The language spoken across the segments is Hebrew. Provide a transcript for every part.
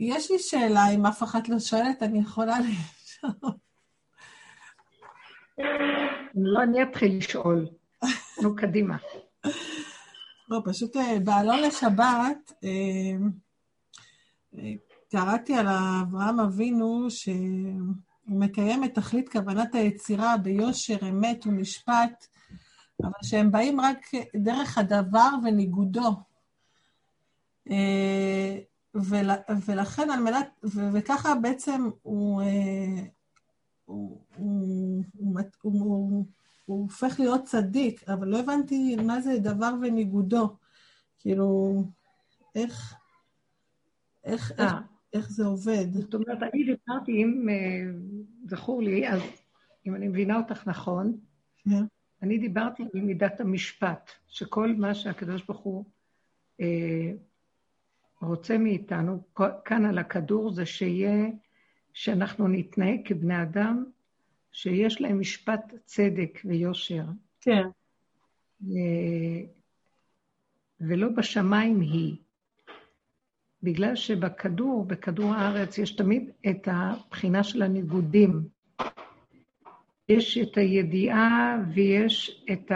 יש לי שאלה, אם אף אחת לא שואלת, אני יכולה לשאול. לא, אני אתחיל לשאול. נו, קדימה. לא, פשוט אה, בעלון לשבת, אה, אה, קראתי על אברהם אבינו שהוא מקיים את תכלית כוונת היצירה ביושר, אמת ומשפט, אבל שהם באים רק דרך הדבר וניגודו. ול, ולכן על מנת, ו, וככה בעצם הוא, הוא, הוא, הוא, הוא, הוא, הוא הופך להיות צדיק, אבל לא הבנתי מה זה דבר וניגודו. כאילו, איך, איך, איך, אה. איך זה עובד. זאת אומרת, אני דיברתי, אם אה, זכור לי, אז אם אני מבינה אותך נכון, yeah. כן. אני דיברתי על מידת המשפט, שכל מה שהקדוש ברוך הוא אה, רוצה מאיתנו, כאן על הכדור, זה שיהיה, שאנחנו נתנהג כבני אדם שיש להם משפט צדק ויושר. כן. ולא בשמיים היא. בגלל שבכדור, בכדור הארץ, יש תמיד את הבחינה של הניגודים. יש את הידיעה ויש את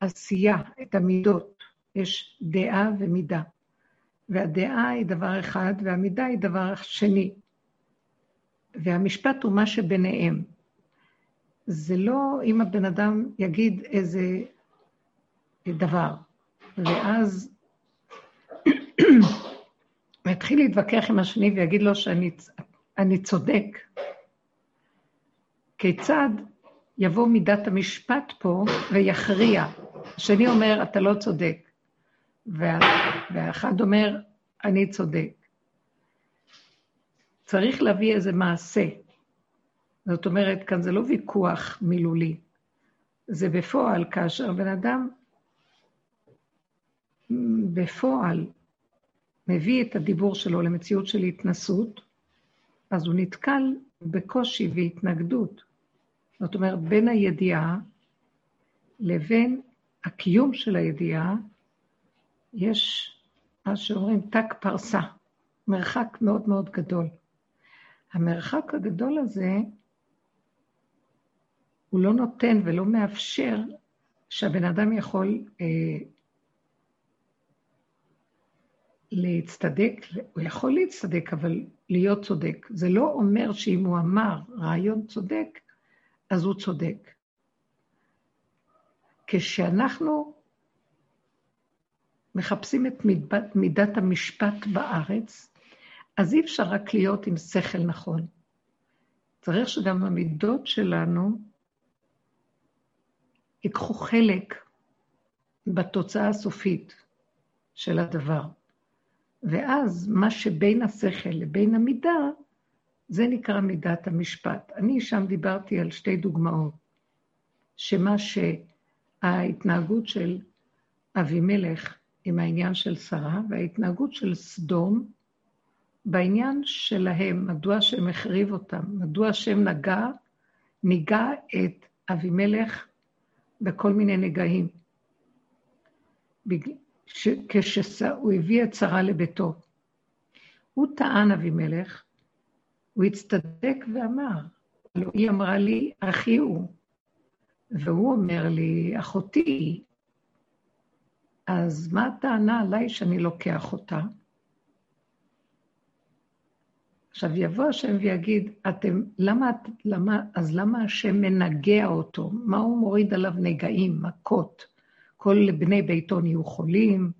העשייה, את המידות. יש דעה ומידה. והדעה היא דבר אחד, והמידה היא דבר שני. והמשפט הוא מה שביניהם. זה לא אם הבן אדם יגיד איזה דבר, ואז יתחיל להתווכח עם השני ויגיד לו שאני צודק. כיצד יבוא מידת המשפט פה ויכריע? השני אומר, אתה לא צודק, והאחד אומר, אני צודק. צריך להביא איזה מעשה. זאת אומרת, כאן זה לא ויכוח מילולי, זה בפועל, כאשר בן אדם בפועל מביא את הדיבור שלו למציאות של התנסות, אז הוא נתקל בקושי והתנגדות. זאת אומרת, בין הידיעה לבין הקיום של הידיעה, יש מה שאומרים תק פרסה, מרחק מאוד מאוד גדול. המרחק הגדול הזה, הוא לא נותן ולא מאפשר שהבן אדם יכול אה, להצטדק, הוא יכול להצטדק, אבל להיות צודק. זה לא אומר שאם הוא אמר רעיון צודק, אז הוא צודק. כשאנחנו מחפשים את מידת, מידת המשפט בארץ, אז אי אפשר רק להיות עם שכל נכון. צריך שגם המידות שלנו ייקחו חלק בתוצאה הסופית של הדבר. ואז מה שבין השכל לבין המידה, זה נקרא מידת המשפט. אני שם דיברתי על שתי דוגמאות, שמה שההתנהגות של אבימלך עם העניין של שרה, וההתנהגות של סדום בעניין שלהם, מדוע השם החריב אותם, מדוע השם נגע, ניגע את אבימלך בכל מיני נגעים. כשהוא הביא את שרה לביתו. הוא טען, אבימלך, הוא הצטדק ואמר, הלוא היא אמרה לי, אחי הוא, והוא אומר לי, אחותי, אז מה הטענה עליי שאני לוקח אותה? עכשיו יבוא השם ויגיד, אתם, למה, למה, אז למה השם מנגע אותו? מה הוא מוריד עליו נגעים, מכות? כל בני ביתו נהיו חולים,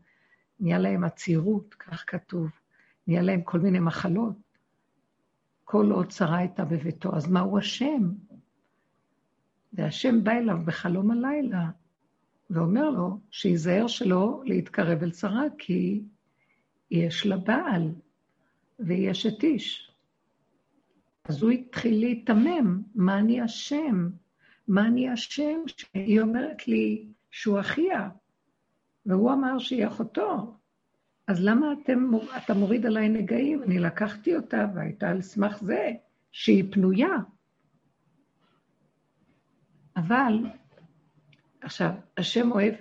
נהיה להם עצירות, כך כתוב, נהיה להם כל מיני מחלות. כל עוד צרה הייתה בביתו, אז מהו השם? והשם בא אליו בחלום הלילה, ואומר לו שייזהר שלא להתקרב אל צרה, כי יש לה בעל, ויש את איש. אז הוא התחיל להיתמם, מה אני אשם? מה אני אשם? שהיא אומרת לי שהוא אחיה, והוא אמר שהיא אחותו. אז למה אתם, אתה מוריד עליי נגעים? אני לקחתי אותה והייתה על סמך זה שהיא פנויה. אבל, עכשיו, השם אוהב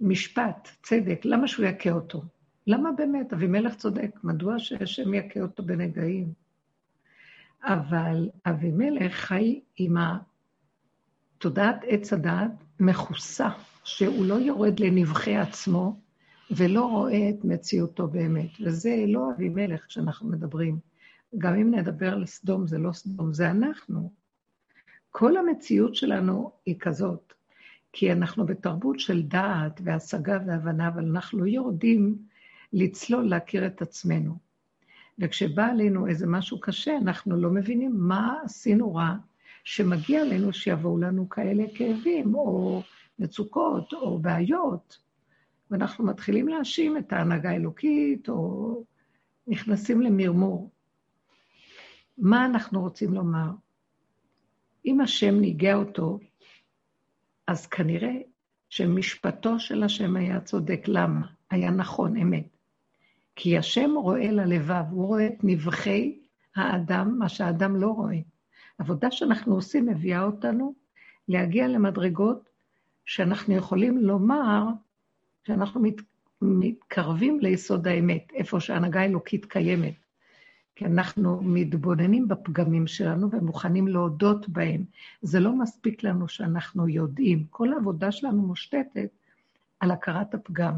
משפט, צדק, למה שהוא יכה אותו? למה באמת? אבימלך צודק, מדוע שהשם יכה אותו בנגעים? אבל אבימלך חי עם תודעת עץ הדעת מכוסה, שהוא לא יורד לנבחי עצמו ולא רואה את מציאותו באמת. וזה לא אבימלך שאנחנו מדברים. גם אם נדבר על סדום, זה לא סדום, זה אנחנו. כל המציאות שלנו היא כזאת, כי אנחנו בתרבות של דעת והשגה והבנה, אבל אנחנו לא יורדים לצלול, להכיר את עצמנו. וכשבא עלינו איזה משהו קשה, אנחנו לא מבינים מה עשינו רע, שמגיע לנו שיבואו לנו כאלה כאבים, או מצוקות, או בעיות. ואנחנו מתחילים להאשים את ההנהגה האלוקית, או נכנסים למרמור. מה אנחנו רוצים לומר? אם השם ניגע אותו, אז כנראה שמשפטו של השם היה צודק. למה? היה נכון, אמת. כי השם רואה ללבב, הוא רואה את נבחי האדם, מה שהאדם לא רואה. עבודה שאנחנו עושים מביאה אותנו להגיע למדרגות שאנחנו יכולים לומר שאנחנו מת, מתקרבים ליסוד האמת, איפה שההנהגה האלוקית קיימת. כי אנחנו מתבוננים בפגמים שלנו ומוכנים להודות בהם. זה לא מספיק לנו שאנחנו יודעים. כל העבודה שלנו מושתתת על הכרת הפגם,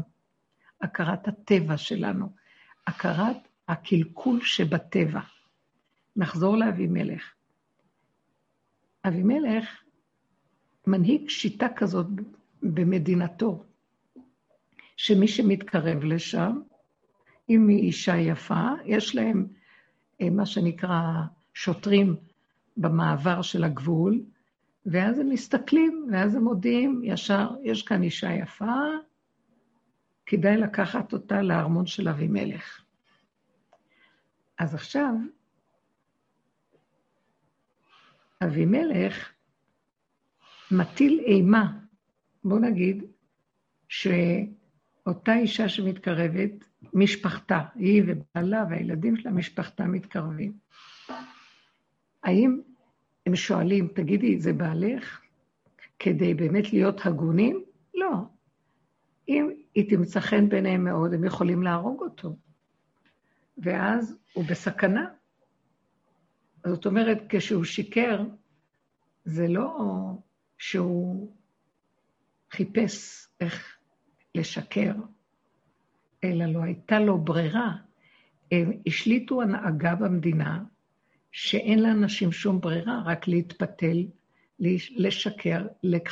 הכרת הטבע שלנו, הכרת הקלקול שבטבע. נחזור לאבימלך. אבימלך מנהיג שיטה כזאת במדינתו, שמי שמתקרב לשם, אם היא אישה יפה, יש להם מה שנקרא שוטרים במעבר של הגבול, ואז הם מסתכלים, ואז הם מודיעים ישר, יש כאן אישה יפה, כדאי לקחת אותה לארמון של אבימלך. אז עכשיו, אבימלך מטיל אימה, בוא נגיד, שאותה אישה שמתקרבת, משפחתה, היא ובעלה והילדים שלה, משפחתה מתקרבים. האם הם שואלים, תגידי, זה בעלך? כדי באמת להיות הגונים? לא. אם היא תמצא חן ביניהם מאוד, הם יכולים להרוג אותו. ואז הוא בסכנה. זאת אומרת, כשהוא שיקר, זה לא שהוא חיפש איך לשקר, אלא לא הייתה לו ברירה. הם השליטו הנהגה במדינה שאין לאנשים שום ברירה, רק להתפתל, לשקר,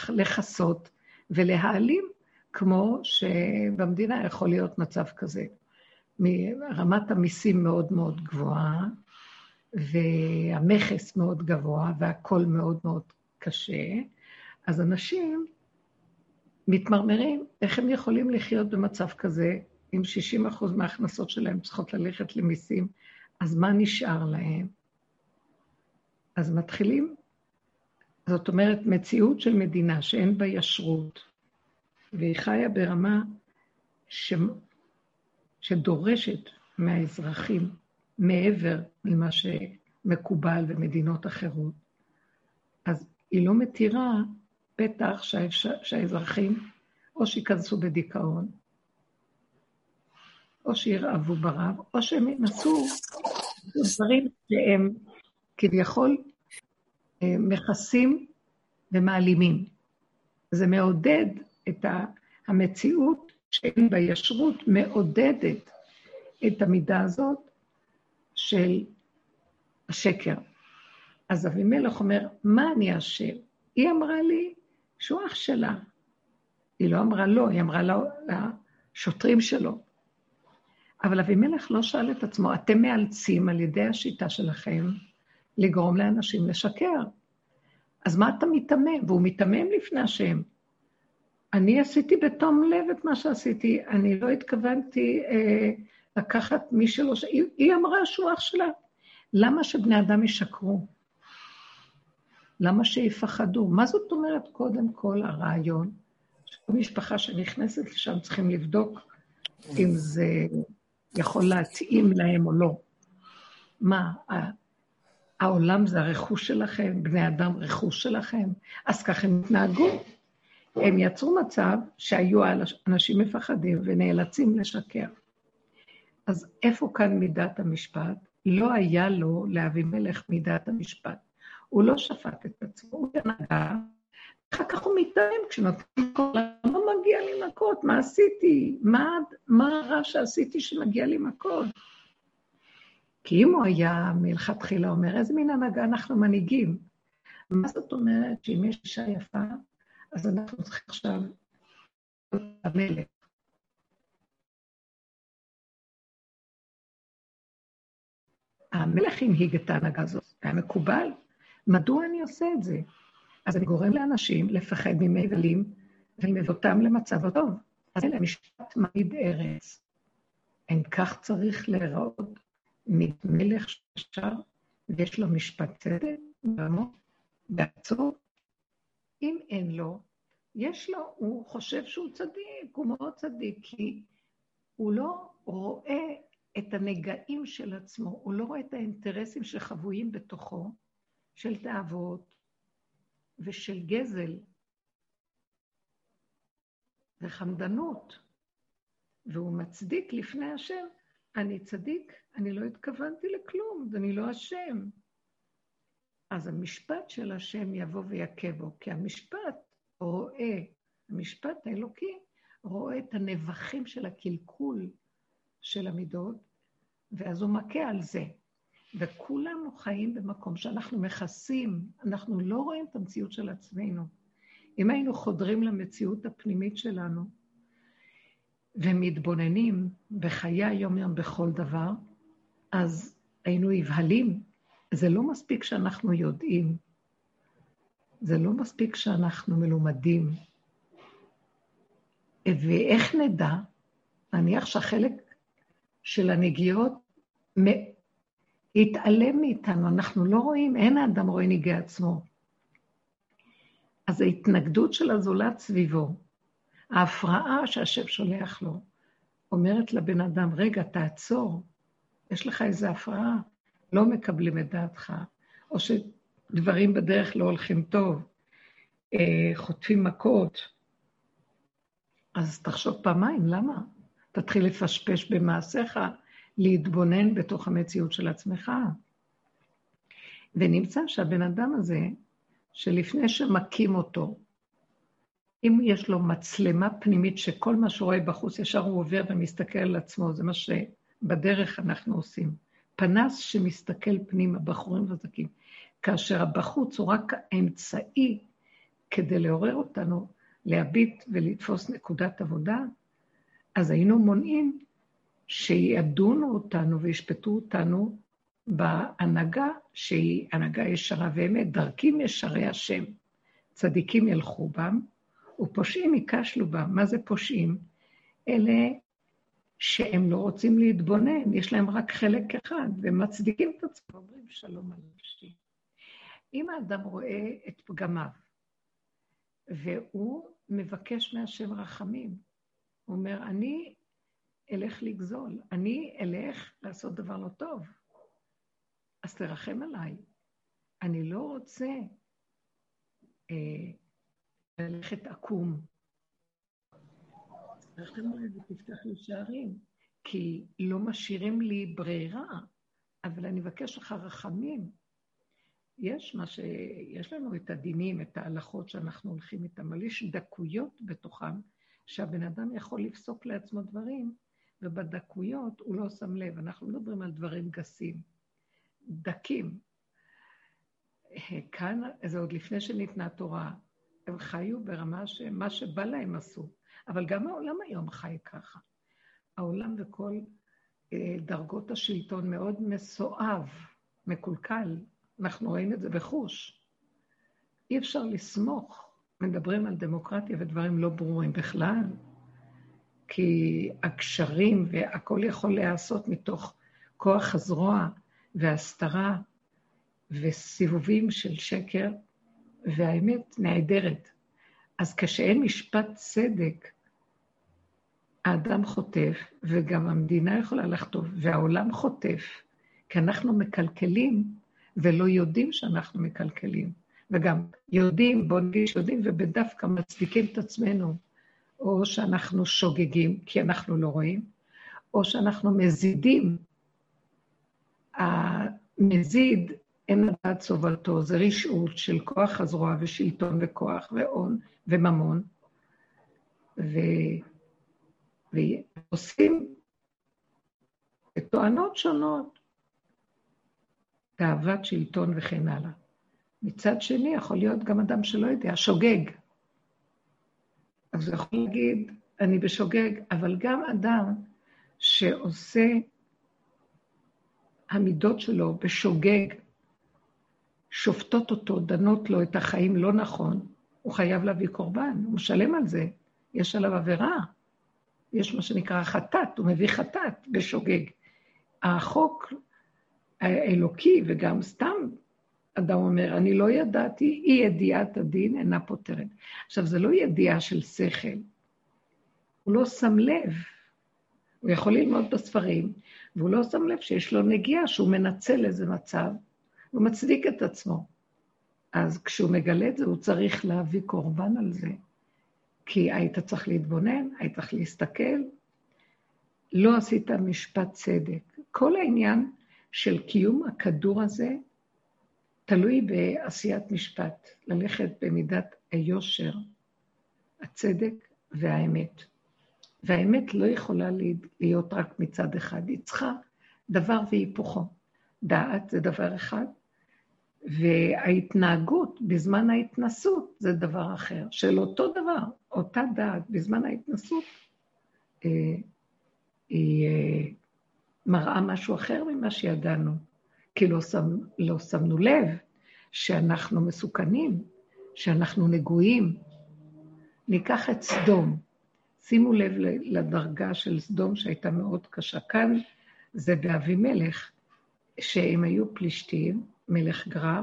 לכסות ולהעלים, כמו שבמדינה יכול להיות מצב כזה. רמת המיסים מאוד מאוד גבוהה, והמכס מאוד גבוה, והכול מאוד מאוד קשה, אז אנשים מתמרמרים, איך הם יכולים לחיות במצב כזה, אם 60 אחוז מההכנסות שלהם צריכות ללכת למיסים, אז מה נשאר להם? אז מתחילים, זאת אומרת, מציאות של מדינה שאין בה ישרות, והיא חיה ברמה ש... שדורשת מהאזרחים מעבר למה שמקובל במדינות אחרות. אז היא לא מתירה פתח שהאזרחים או שייכנסו בדיכאון, או שירעבו ברב, או שהם ינסו דברים שהם כביכול אה, מכסים ומעלימים. זה מעודד את המציאות שאין בה ישרות, מעודדת את המידה הזאת של השקר. אז אבימלך אומר, מה אני אשם? היא אמרה לי שהוא אח שלה. היא לא אמרה לא, היא אמרה לשוטרים שלו. אבל אבימלך לא שאל את עצמו, אתם מאלצים על ידי השיטה שלכם לגרום לאנשים לשקר. אז מה אתה מיתמם? והוא מיתמם לפני השם. אני עשיתי בתום לב את מה שעשיתי, אני לא התכוונתי אה, לקחת מי שלא... היא, היא אמרה שהוא אח שלה. למה שבני אדם ישקרו? למה שיפחדו? מה זאת אומרת קודם כל הרעיון? משפחה שנכנסת לשם צריכים לבדוק אם זה יכול להתאים להם או לא. מה, העולם זה הרכוש שלכם, בני אדם רכוש שלכם, אז ככה הם התנהגו. הם יצרו מצב שהיו אנשים מפחדים ונאלצים לשקר. אז איפה כאן מידת המשפט? לא היה לו לאבימלך מידת המשפט. הוא לא שפט את עצמו, הוא הנהגה, אחר כך הוא מתאם כשנותנים כל... למה מגיע לי מכות? מה עשיתי? מה, מה הרע שעשיתי שמגיע לי מכות? כי אם הוא היה מלכתחילה אומר, איזה מין הנהגה אנחנו מנהיגים? מה זאת אומרת שאם יש אישה יפה, אז אנחנו צריכים עכשיו המלך. המלך הנהיג את ההנהגה הזאת, היה מקובל. מדוע אני עושה את זה? אז אני גורם לאנשים לפחד ממי גלים, ואני אותם למצב הטוב. אז אלה משפט מעיד ארץ. אין כך צריך להיראות מלך ששר, ויש לו משפט צדק, בעמו, בעצור. אם אין לו, יש לו, הוא חושב שהוא צדיק, הוא מאוד צדיק, כי הוא לא רואה את הנגעים של עצמו, הוא לא רואה את האינטרסים שחבויים בתוכו, של תאוות ושל גזל וחמדנות, והוא מצדיק לפני השם, אני צדיק, אני לא התכוונתי לכלום, ואני לא אשם. אז המשפט של השם יבוא ויכה בו, כי המשפט רואה, המשפט האלוקי רואה את הנבחים של הקלקול של המידות, ואז הוא מכה על זה. וכולנו חיים במקום שאנחנו מכסים, אנחנו לא רואים את המציאות של עצמנו. אם היינו חודרים למציאות הפנימית שלנו ומתבוננים בחיי היום-יום בכל דבר, אז היינו נבהלים. זה לא מספיק שאנחנו יודעים, זה לא מספיק שאנחנו מלומדים. ואיך נדע? נניח שהחלק של הנגיעות התעלם מאיתנו, אנחנו לא רואים, אין האדם רואה נגיע עצמו. אז ההתנגדות של הזולת סביבו, ההפרעה שהשם שולח לו, אומרת לבן אדם, רגע, תעצור, יש לך איזו הפרעה, לא מקבלים את דעתך, או שדברים בדרך לא הולכים טוב, אה, חוטפים מכות, אז תחשוב פעמיים, למה? תתחיל לפשפש במעשיך, להתבונן בתוך המציאות של עצמך. ונמצא שהבן אדם הזה, שלפני שמכים אותו, אם יש לו מצלמה פנימית שכל מה שרואה בחוץ, ישר הוא עובר ומסתכל על עצמו, זה מה שבדרך אנחנו עושים. פנס שמסתכל פנימה, בחורים וזקים. כאשר הבחוץ הוא רק האמצעי כדי לעורר אותנו להביט ולתפוס נקודת עבודה, אז היינו מונעים שידונו אותנו וישפטו אותנו בהנהגה שהיא הנהגה ישרה ואמת, דרכים ישרי השם. צדיקים ילכו בם, ופושעים ייכשלו בם. מה זה פושעים? אלה שהם לא רוצים להתבונן, יש להם רק חלק אחד, והם מצדיקים את עצמם, אומרים שלום על נפשי. אם האדם רואה את פגמיו, והוא מבקש מהשם רחמים, הוא אומר, אני אלך לגזול, אני אלך לעשות דבר לא טוב. אז תרחם עליי. אני לא רוצה אה, ללכת עקום. תרחם עליי ותפתח לי שערים, כי לא משאירים לי ברירה, אבל אני מבקש לך רחמים. יש מה ש... יש לנו את הדינים, את ההלכות שאנחנו הולכים איתם, אבל יש דקויות בתוכם, שהבן אדם יכול לפסוק לעצמו דברים ובדקויות הוא לא שם לב. אנחנו מדברים על דברים גסים, דקים. כאן, זה עוד לפני שניתנה תורה, הם חיו ברמה שמה שבא להם עשו. אבל גם העולם היום חי ככה. העולם וכל אה, דרגות השלטון מאוד מסואב, מקולקל. אנחנו רואים את זה בחוש. אי אפשר לסמוך. מדברים על דמוקרטיה ודברים לא ברורים בכלל. כי הקשרים והכל יכול להיעשות מתוך כוח הזרוע והסתרה וסיבובים של שקר, והאמת נעדרת. אז כשאין משפט צדק, האדם חוטף, וגם המדינה יכולה לחטוף, והעולם חוטף, כי אנחנו מקלקלים ולא יודעים שאנחנו מקלקלים. וגם יודעים, בוא נגיד שיודעים, ובדווקא מצדיקים את עצמנו. או שאנחנו שוגגים כי אנחנו לא רואים, או שאנחנו מזידים. המזיד, אין לדעת סובלתו, זה רשעות של כוח הזרוע ושלטון וכוח והון וממון, ו... ועושים טוענות שונות, תאוות שלטון וכן הלאה. מצד שני, יכול להיות גם אדם שלא יודע, שוגג. אז הוא יכול להגיד, אני בשוגג, אבל גם אדם שעושה המידות שלו בשוגג, שופטות אותו, דנות לו את החיים לא נכון, הוא חייב להביא קורבן, הוא משלם על זה, יש עליו עבירה. יש מה שנקרא חטאת, הוא מביא חטאת בשוגג. החוק האלוקי, וגם סתם אדם אומר, אני לא ידעתי, אי ידיעת הדין אינה פותרת. עכשיו, זה לא ידיעה של שכל, הוא לא שם לב. הוא יכול ללמוד בספרים, והוא לא שם לב שיש לו נגיעה, שהוא מנצל איזה מצב, הוא מצדיק את עצמו. אז כשהוא מגלה את זה, הוא צריך להביא קורבן על זה. כי היית צריך להתבונן, היית צריך להסתכל. לא עשית משפט צדק. כל העניין של קיום הכדור הזה תלוי בעשיית משפט, ללכת במידת היושר, הצדק והאמת. והאמת לא יכולה להיות רק מצד אחד, היא צריכה דבר והיפוכו. דעת זה דבר אחד, וההתנהגות בזמן ההתנסות זה דבר אחר, של אותו דבר, אותה דעת בזמן ההתנסות, אה, היא אה, מראה משהו אחר ממה שידענו, כי לא, שם, לא שמנו לב שאנחנו מסוכנים, שאנחנו נגועים. ניקח את סדום. שימו לב לדרגה של סדום שהייתה מאוד קשה. כאן זה באבימלך, שהם היו פלישתים, מלך גרר,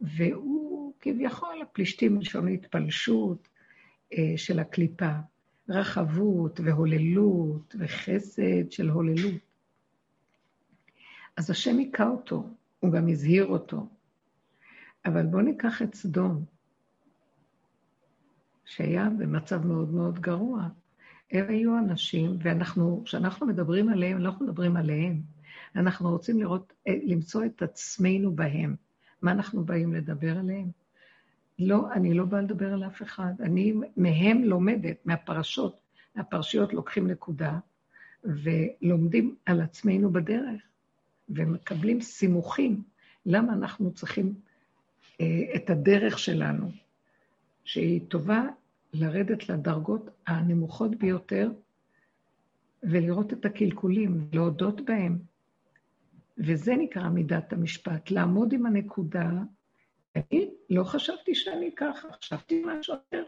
והוא כביכול, הפלישתים מלשון התפלשות אה, של הקליפה, רחבות והוללות וחסד של הוללות. אז השם היכה אותו, הוא גם הזהיר אותו. אבל בואו ניקח את סדום, שהיה במצב מאוד מאוד גרוע. הם היו אנשים, ואנחנו, כשאנחנו מדברים עליהם, לא אנחנו מדברים עליהם. אנחנו רוצים לראות, אה, למצוא את עצמנו בהם. מה אנחנו באים לדבר עליהם? לא, אני לא באה לדבר על אף אחד. אני מהם לומדת, מהפרשות. מהפרשיות לוקחים נקודה ולומדים על עצמנו בדרך, ומקבלים סימוכים למה אנחנו צריכים אה, את הדרך שלנו, שהיא טובה לרדת לדרגות הנמוכות ביותר ולראות את הקלקולים, להודות בהם, וזה נקרא מידת המשפט, לעמוד עם הנקודה. אני לא חשבתי שאני ככה, חשבתי משהו אחר.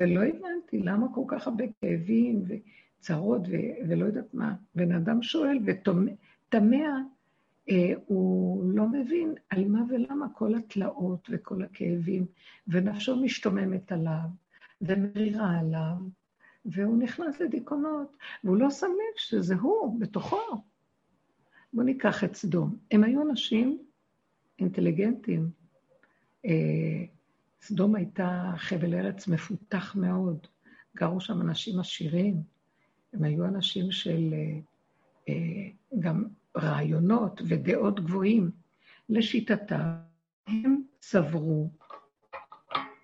ולא הבנתי למה כל כך הרבה כאבים וצרות ו- ולא יודעת מה. בן אדם שואל ותמה, הוא לא מבין על מה ולמה כל התלאות וכל הכאבים, ונפשו משתוממת עליו, ומרירה עליו, והוא נכנס לדיכאונות, והוא לא שם לב שזה הוא, בתוכו. בואו ניקח את סדום. הם היו אנשים אינטליגנטים. אה, סדום הייתה חבל ארץ מפותח מאוד, גרו שם אנשים עשירים. הם היו אנשים של אה, אה, גם רעיונות ודעות גבוהים. לשיטתם, הם סברו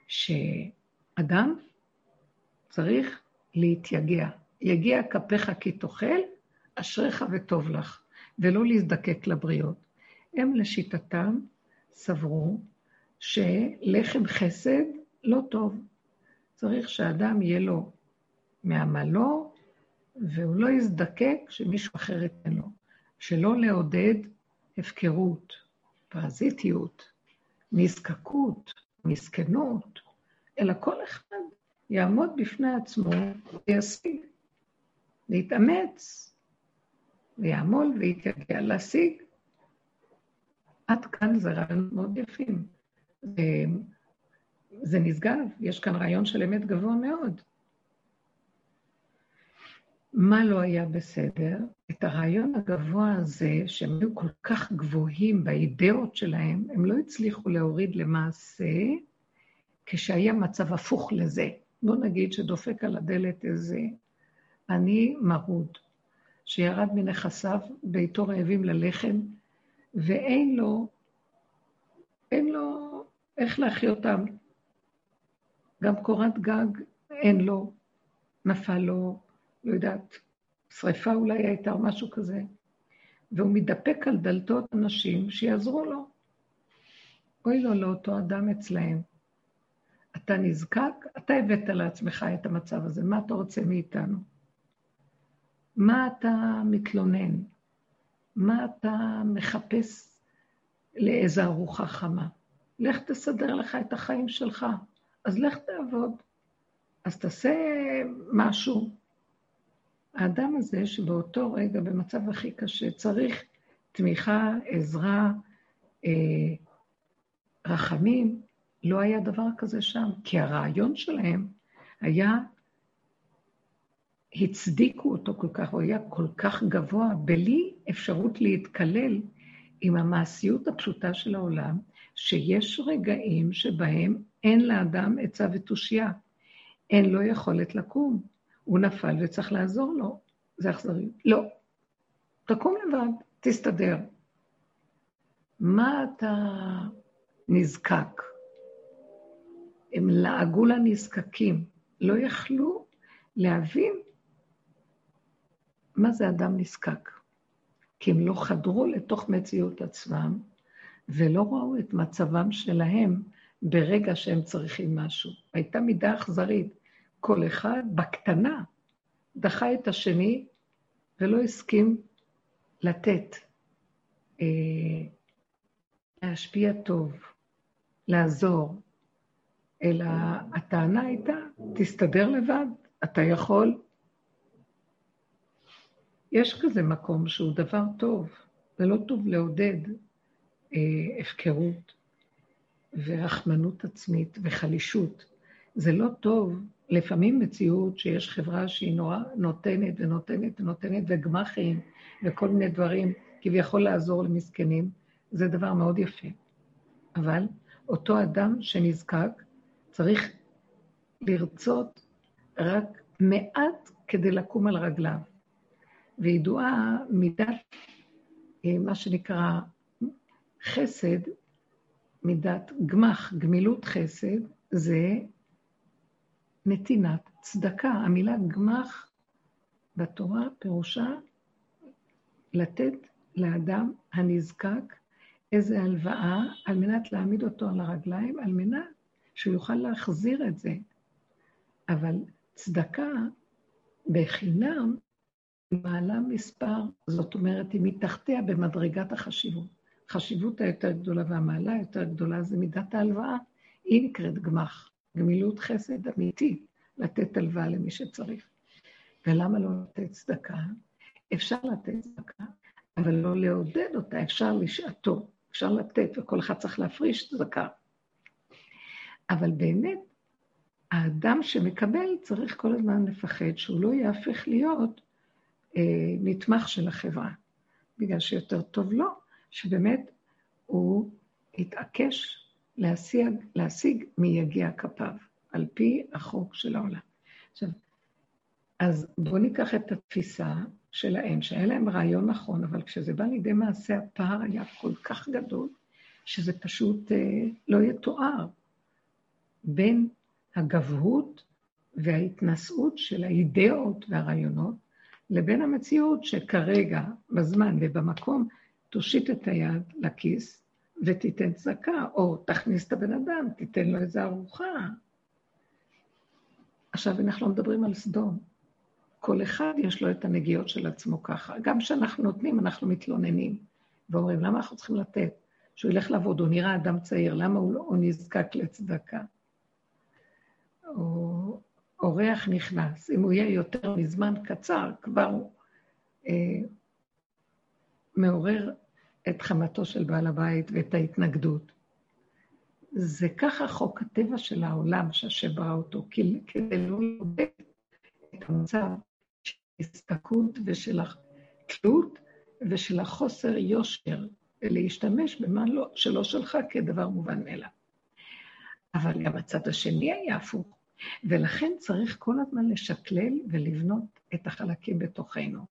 שאדם צריך להתייגע. יגיע כפיך כי תאכל, אשריך וטוב לך. ולא להזדקק לבריות. הם לשיטתם סברו שלחם חסד לא טוב. צריך שאדם יהיה לו מעמלו, והוא לא יזדקק שמישהו אחר ייתן לו. שלא לעודד הפקרות, פרזיטיות, נזקקות, מסכנות, אלא כל אחד יעמוד בפני עצמו וישיג, להתאמץ, ויעמול ויתייגע להשיג. עד כאן זה רעיון מאוד יפים. זה נשגב, יש כאן רעיון של אמת גבוה מאוד. מה לא היה בסדר? את הרעיון הגבוה הזה, שהם היו כל כך גבוהים באידאות שלהם, הם לא הצליחו להוריד למעשה כשהיה מצב הפוך לזה. בוא נגיד שדופק על הדלת איזה אני מרוד, שירד מנכסיו, ביתו רעבים ללחם, ואין לו, אין לו איך להחיות אותם. גם קורת גג אין לו, נפל לו, לא יודעת, שריפה אולי הייתה או משהו כזה. והוא מתדפק על דלתות אנשים שיעזרו לו. אוי לו לאותו אדם אצלהם. אתה נזקק, אתה הבאת לעצמך את המצב הזה, מה אתה רוצה מאיתנו? מה אתה מתלונן? מה אתה מחפש לאיזה ארוחה חמה? לך תסדר לך את החיים שלך. אז לך תעבוד. אז תעשה משהו. האדם הזה שבאותו רגע, במצב הכי קשה, צריך תמיכה, עזרה, אה, רחמים, לא היה דבר כזה שם. כי הרעיון שלהם היה, הצדיקו אותו כל כך, הוא היה כל כך גבוה, בלי אפשרות להתקלל עם המעשיות הפשוטה של העולם, שיש רגעים שבהם אין לאדם עצה ותושייה, אין לו יכולת לקום. הוא נפל וצריך לעזור לו. זה אכזרי. לא. תקום לבד, תסתדר. מה אתה נזקק? הם לעגו לנזקקים, לא יכלו להבין מה זה אדם נזקק. כי הם לא חדרו לתוך מציאות עצמם, ולא ראו את מצבם שלהם ברגע שהם צריכים משהו. הייתה מידה אכזרית. כל אחד בקטנה דחה את השני ולא הסכים לתת, אה, להשפיע טוב, לעזור, אלא הטענה הייתה, תסתדר לבד, אתה יכול. יש כזה מקום שהוא דבר טוב, זה לא טוב לעודד אה, הפקרות ורחמנות עצמית וחלישות. זה לא טוב, לפעמים מציאות שיש חברה שהיא נורא נותנת ונותנת ונותנת וגמחים וכל מיני דברים, כביכול לעזור למסכנים, זה דבר מאוד יפה. אבל אותו אדם שנזקק צריך לרצות רק מעט כדי לקום על רגליו. וידועה מידת, אה, מה שנקרא, חסד, מידת גמח, גמילות חסד, זה נתינת צדקה. המילה גמח בתורה פירושה לתת לאדם הנזקק איזה הלוואה על מנת להעמיד אותו על הרגליים, על מנת שהוא יוכל להחזיר את זה. אבל צדקה בחינם מעלה מספר, זאת אומרת, היא מתחתיה במדרגת החשיבות. החשיבות היותר גדולה והמעלה היותר גדולה זה מידת ההלוואה. היא נקראת גמח, גמילות חסד אמיתי, לתת הלוואה למי שצריך. ולמה לא לתת צדקה? אפשר לתת צדקה, אבל לא לעודד אותה, אפשר לשעתו, אפשר לתת, וכל אחד צריך להפריש צדקה. אבל באמת, האדם שמקבל צריך כל הזמן לפחד שהוא לא יהפך להיות אה, נתמך של החברה, בגלל שיותר טוב לו שבאמת הוא התעקש להשיג, להשיג מי יגיע כפיו, על פי החוק של העולם. עכשיו, אז בואו ניקח את התפיסה שלהם, שהיה להם רעיון נכון, אבל כשזה בא לידי מעשה, הפער היה כל כך גדול, שזה פשוט אה, לא יתואר. בין הגבהות וההתנשאות של האידאות והרעיונות, לבין המציאות שכרגע, בזמן ובמקום, תושיט את היד לכיס ותיתן צדקה, או תכניס את הבן אדם, תיתן לו איזו ארוחה. עכשיו, אנחנו לא מדברים על סדום. כל אחד יש לו את הנגיעות של עצמו ככה. גם כשאנחנו נותנים, אנחנו מתלוננים ואומרים, למה אנחנו צריכים לתת? שהוא ילך לעבוד, הוא נראה אדם צעיר, למה הוא, לא, הוא נזקק לצדקה? או אורח נכנס, אם הוא יהיה יותר מזמן קצר, כבר הוא אה, מעורר את חמתו של בעל הבית ואת ההתנגדות. זה ככה חוק הטבע של העולם שהשם ברא אותו, כדי לא לעודד את המצב של ההסתכלות ושל התלות ושל החוסר יושר, ולהשתמש במה לא, שלא שלך כדבר מובן מאליו. אבל גם הצד השני היה הפוך, ולכן צריך כל הזמן לשקלל ולבנות את החלקים בתוכנו.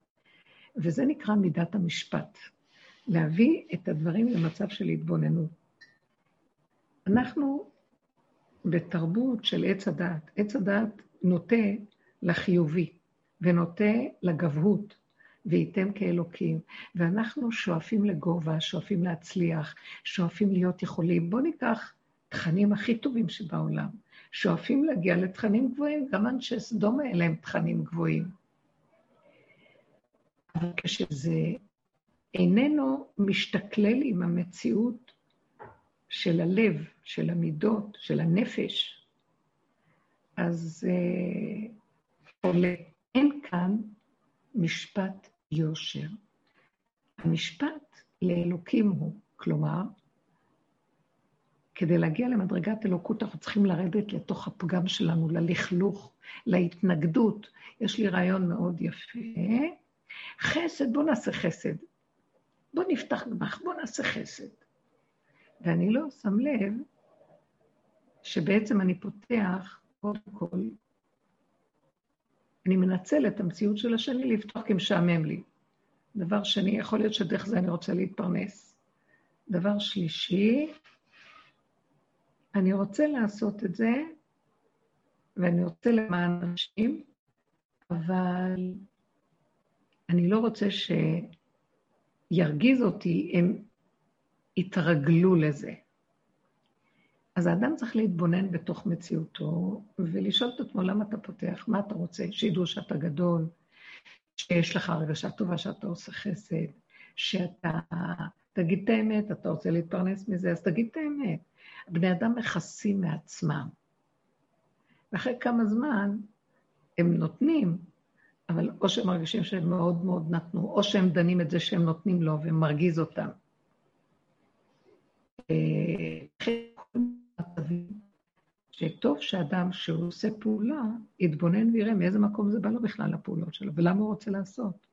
וזה נקרא מידת המשפט. להביא את הדברים למצב של התבוננות. אנחנו בתרבות של עץ הדעת. עץ הדעת נוטה לחיובי ונוטה לגבהות, וייתם כאלוקים. ואנחנו שואפים לגובה, שואפים להצליח, שואפים להיות יכולים. בואו ניקח תכנים הכי טובים שבעולם. שואפים להגיע לתכנים גבוהים, גם אנשי סדום האלה הם תכנים גבוהים. אבל כשזה איננו משתכלל עם המציאות של הלב, של המידות, של הנפש, אז אה. אין כאן משפט יושר. המשפט לאלוקים הוא, כלומר, כדי להגיע למדרגת אלוקות, אנחנו צריכים לרדת לתוך הפגם שלנו, ללכלוך, להתנגדות. יש לי רעיון מאוד יפה. חסד, בואו נעשה חסד. בואו נפתח גמח, בואו נעשה חסד. ואני לא שם לב שבעצם אני פותח, קודם כל, אני מנצל את המציאות של השני לפתוח כי משעמם לי. דבר שני, יכול להיות שדרך זה אני רוצה להתפרנס. דבר שלישי, אני רוצה לעשות את זה, ואני רוצה למען אנשים, אבל אני לא רוצה שירגיז אותי, הם יתרגלו לזה. אז האדם צריך להתבונן בתוך מציאותו ולשאול את עצמו למה אתה פותח, מה אתה רוצה, שידעו שאתה גדול, שיש לך הרגשה טובה שאתה עושה חסד, שאתה תגיד את האמת, אתה רוצה להתפרנס מזה, אז תגיד את האמת. בני אדם מכסים מעצמם. ואחרי כמה זמן הם נותנים, אבל או שהם מרגישים שהם מאוד מאוד נתנו, או שהם דנים את זה שהם נותנים לו ומרגיז אותם. שטוב שאדם שהוא עושה פעולה, יתבונן ויראה מאיזה מקום זה בא לו בכלל לפעולות שלו, ולמה הוא רוצה לעשות.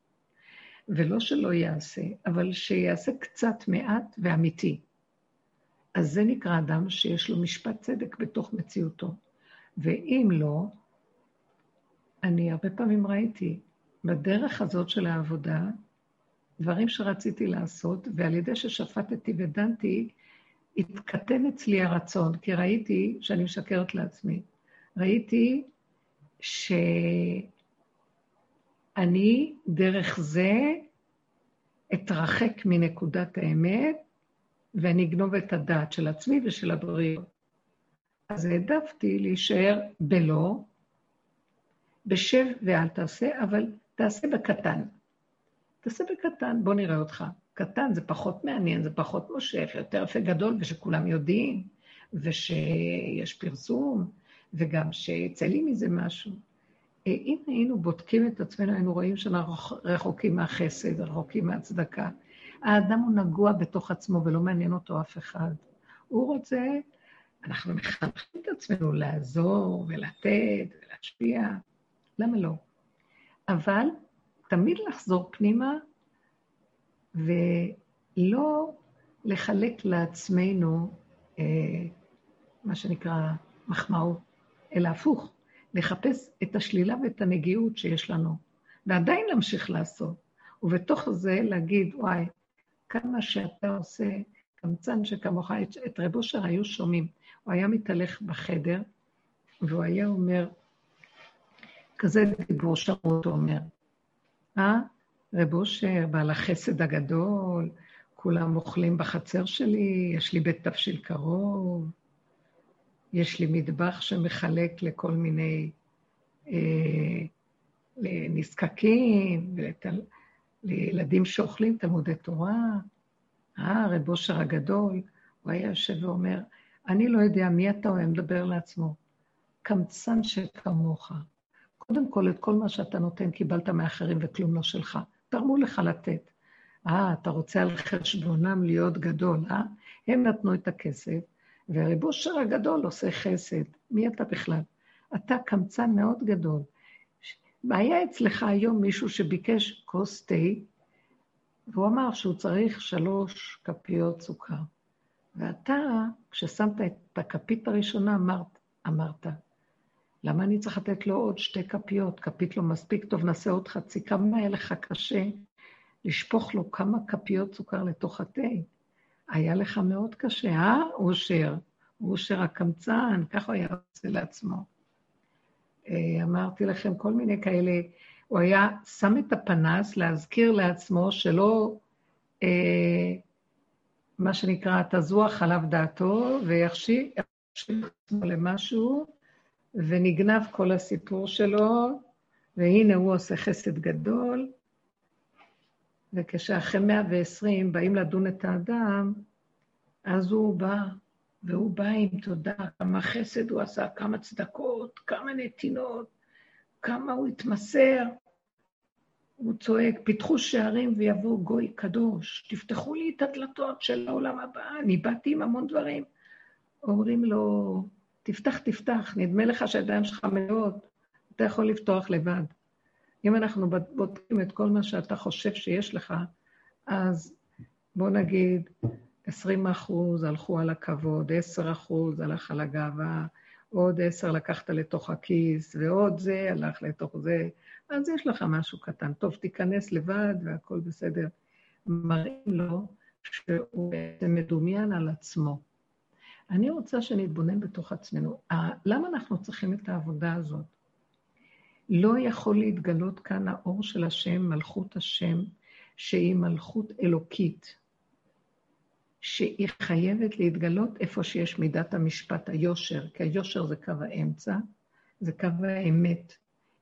ולא שלא יעשה, אבל שיעשה קצת מעט ואמיתי. אז זה נקרא אדם שיש לו משפט צדק בתוך מציאותו. ואם לא, אני הרבה פעמים ראיתי בדרך הזאת של העבודה, דברים שרציתי לעשות, ועל ידי ששפטתי ודנתי, התקטן אצלי הרצון, כי ראיתי שאני משקרת לעצמי. ראיתי שאני דרך זה אתרחק מנקודת האמת, ואני אגנוב את הדעת של עצמי ושל הבריאות. אז העדפתי להישאר בלא, בשב ואל תעשה, אבל תעשה בקטן. תעשה בקטן, בוא נראה אותך. קטן זה פחות מעניין, זה פחות מושך, יותר יפה גדול, ושכולם יודעים, ושיש פרסום, וגם שיצא לי מזה משהו. אה, אם היינו בודקים את עצמנו, היינו רואים שאנחנו רחוקים מהחסד, רחוקים מהצדקה. האדם הוא נגוע בתוך עצמו ולא מעניין אותו אף אחד. הוא רוצה, אנחנו מחנכים את עצמנו לעזור ולתת ולהשפיע, למה לא? אבל תמיד לחזור פנימה ולא לחלק לעצמנו, אה, מה שנקרא, מחמאות, אלא הפוך, לחפש את השלילה ואת הנגיעות שיש לנו, ועדיין להמשיך לעשות. ובתוך זה להגיד, וואי, כמה שאתה עושה, קמצן שכמוך, את רב אושר היו שומעים. הוא היה מתהלך בחדר, והוא היה אומר, כזה דיבור אותו אומר, אה? רב אושר, בעל החסד הגדול, כולם אוכלים בחצר שלי, יש לי בית תבשיל קרוב, יש לי מטבח שמחלק לכל מיני אה, לנזקקים, ולתל, לילדים שאוכלים תלמודי תורה. אה, רב אושר הגדול, הוא היה יושב ואומר, אני לא יודע מי אתה, הוא היה מדבר לעצמו. קמצן שכמוך. קודם כל, את כל מה שאתה נותן קיבלת מאחרים וכלום לא שלך. תרמו לך לתת. אה, אתה רוצה על חשבונם להיות גדול, אה? הם נתנו את הכסף, והרב אושר הגדול עושה חסד. מי אתה בכלל? אתה קמצן מאוד גדול. היה אצלך היום מישהו שביקש כוס תה, והוא אמר שהוא צריך שלוש כפיות סוכר. ואתה, כששמת את הכפית הראשונה, אמרת, אמרת, למה אני צריך לתת לו עוד שתי כפיות? כפית לא מספיק טוב, נעשה עוד חצי. כמה היה לך קשה לשפוך לו כמה כפיות סוכר לתוך התה. היה לך מאוד קשה, אה, אושר? אושר הקמצן, ככה הוא היה עושה לעצמו. אה, אמרתי לכם כל מיני כאלה, הוא היה שם את הפנס להזכיר לעצמו שלא, אה, מה שנקרא, תזוח עליו דעתו, ויכשיר עצמו למשהו, ונגנב כל הסיפור שלו, והנה הוא עושה חסד גדול, וכשאחרי 120 באים לדון את האדם, אז הוא בא, והוא בא עם תודה, כמה חסד הוא עשה, כמה צדקות, כמה נתינות, כמה הוא התמסר. הוא צועק, פיתחו שערים ויבוא גוי קדוש, תפתחו לי את הדלתות של העולם הבא, אני באתי עם המון דברים. אומרים לו, תפתח, תפתח, נדמה לך שהידיים שלך מלאות, אתה יכול לפתוח לבד. אם אנחנו בודקים את כל מה שאתה חושב שיש לך, אז בוא נגיד, 20 אחוז הלכו על הכבוד, 10 אחוז הלך על הגאווה, עוד 10 לקחת לתוך הכיס, ועוד זה הלך לתוך זה, אז יש לך משהו קטן. טוב, תיכנס לבד והכול בסדר. מראים לו שהוא מדומיין על עצמו. אני רוצה שנתבונן בתוך עצמנו. למה אנחנו צריכים את העבודה הזאת? לא יכול להתגלות כאן האור של השם, מלכות השם, שהיא מלכות אלוקית, שהיא חייבת להתגלות איפה שיש מידת המשפט, היושר, כי היושר זה קו האמצע, זה קו האמת.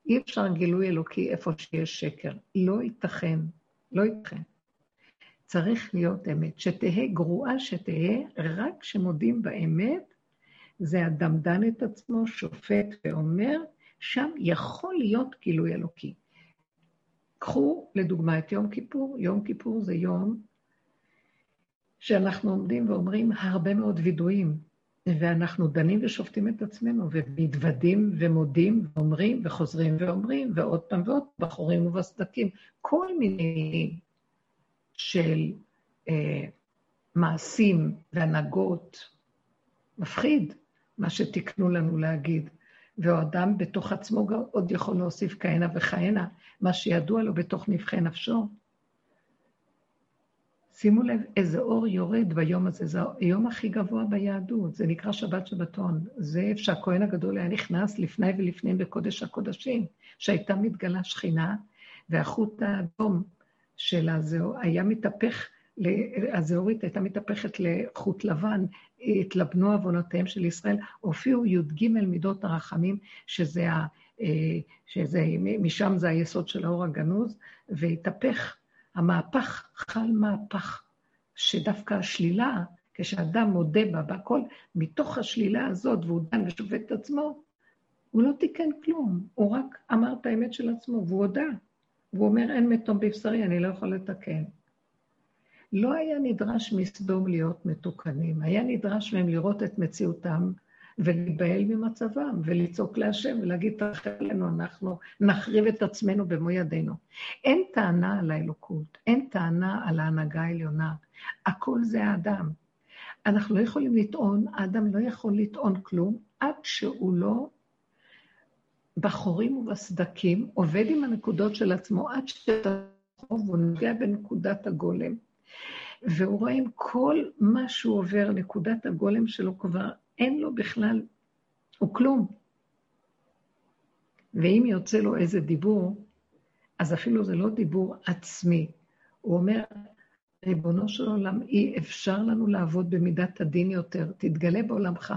אי אפשר גילוי אלוקי איפה שיש שקר. לא ייתכן, לא ייתכן. צריך להיות אמת. שתהא גרועה שתהא, רק כשמודים באמת, זה אדמדן את עצמו, שופט ואומר, שם יכול להיות גילוי אלוקי. קחו לדוגמה את יום כיפור. יום כיפור זה יום שאנחנו עומדים ואומרים הרבה מאוד וידויים, ואנחנו דנים ושופטים את עצמנו, ומתוודים ומודים ואומרים וחוזרים ואומרים, ועוד פעם ועוד, בחורים ובסדקים, כל מיני של אה, מעשים והנהגות. מפחיד מה שתיקנו לנו להגיד. והאדם בתוך עצמו עוד יכול להוסיף כהנה וכהנה, מה שידוע לו בתוך נבחי נפשו. שימו לב איזה אור יורד ביום הזה, זה היום הכי גבוה ביהדות, זה נקרא שבת שבתון. זה איפה שהכהן הגדול היה נכנס לפני ולפנים בקודש הקודשים, שהייתה מתגלה שכינה, והחוט האדום של הזהו היה מתהפך, הזהורית הייתה מתהפכת לחוט לבן, התלבנו עוונותיהם של ישראל, הופיעו י"ג מידות הרחמים, שזה, ה, אה, שזה, משם זה היסוד של האור הגנוז, והתהפך, המהפך, חל מהפך, שדווקא השלילה, כשאדם מודה בה, בהכל, מתוך השלילה הזאת, והוא דן ושופט את עצמו, הוא לא תיקן כלום, הוא רק אמר את האמת של עצמו, והוא הודה. והוא אומר, אין מתום בבשרי, אני לא יכול לתקן. לא היה נדרש מסדום להיות מתוקנים, היה נדרש מהם לראות את מציאותם ולהיבהל ממצבם, ולצעוק להשם ולהגיד, תרחב עלינו, אנחנו נחריב את עצמנו במו ידינו. אין טענה על האלוקות, אין טענה על ההנהגה העליונה, הכל זה האדם. אנחנו לא יכולים לטעון, האדם לא יכול לטעון כלום עד שהוא לא בחורים ובסדקים, עובד עם הנקודות של עצמו עד שהוא נוגע בנקודת הגולם. והוא רואה עם כל מה שהוא עובר, נקודת הגולם שלו כבר אין לו בכלל, הוא כלום. ואם יוצא לו איזה דיבור, אז אפילו זה לא דיבור עצמי. הוא אומר, ריבונו של עולם, אי אפשר לנו לעבוד במידת הדין יותר. תתגלה בעולמך